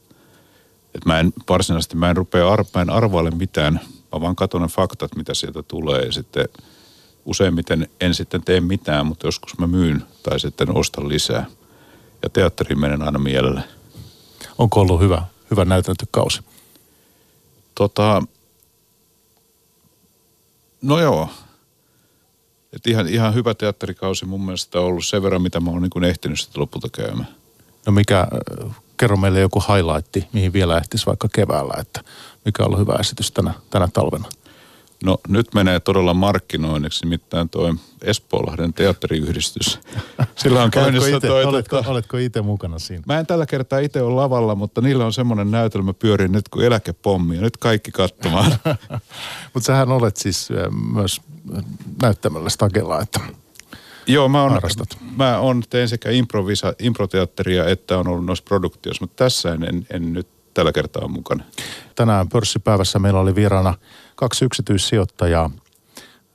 Et mä en varsinaisesti, mä en rupea, ar, mä en arvaile mitään, mä vaan katson ne faktat, mitä sieltä tulee ja sitten useimmiten en sitten tee mitään, mutta joskus mä myyn tai sitten ostan lisää. Ja teatteriin menen aina mielelle. Onko ollut hyvä, hyvä näytäntökausi? Tota, no joo, et ihan, ihan hyvä teatterikausi mun mielestä on ollut sen verran, mitä mä oon niin ehtinyt sitten lopulta käymään. No mikä, äh, kerro meille joku highlightti, mihin vielä ehtisi vaikka keväällä, että mikä on ollut hyvä esitys tänä, tänä talvena? No nyt menee todella markkinoinniksi, nimittäin tuo Espoolahden teatteriyhdistys. [laughs] Sillä on käynnissä oletko ite, toi... Oletko, tota, oletko itse mukana siinä? Mä en tällä kertaa itse ole lavalla, mutta niillä on semmoinen näytelmä pyörin nyt kuin eläkepommi ja nyt kaikki katsomaan. [laughs] mutta sähän olet siis myös näyttämällä stagella, että Joo, mä, on, mä on, teen sekä improvisa, improteatteria että on ollut noissa produktioissa, mutta tässä en, en, en nyt tällä kertaa mukana. Tänään pörssipäivässä meillä oli vieraana kaksi yksityissijoittajaa.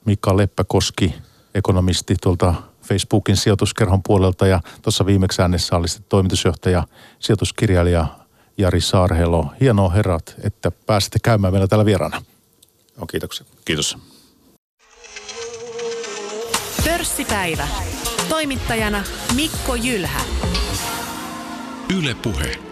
Mika Leppäkoski, ekonomisti tuolta Facebookin sijoituskerhon puolelta ja tuossa viimeksi äänessä oli sitten toimitusjohtaja, sijoituskirjailija Jari Saarhelo. Hienoa herrat, että pääsitte käymään meillä täällä vieraana. No, kiitoksia. Kiitos. Pörssipäivä. Toimittajana Mikko Jylhä. Yle Puhe.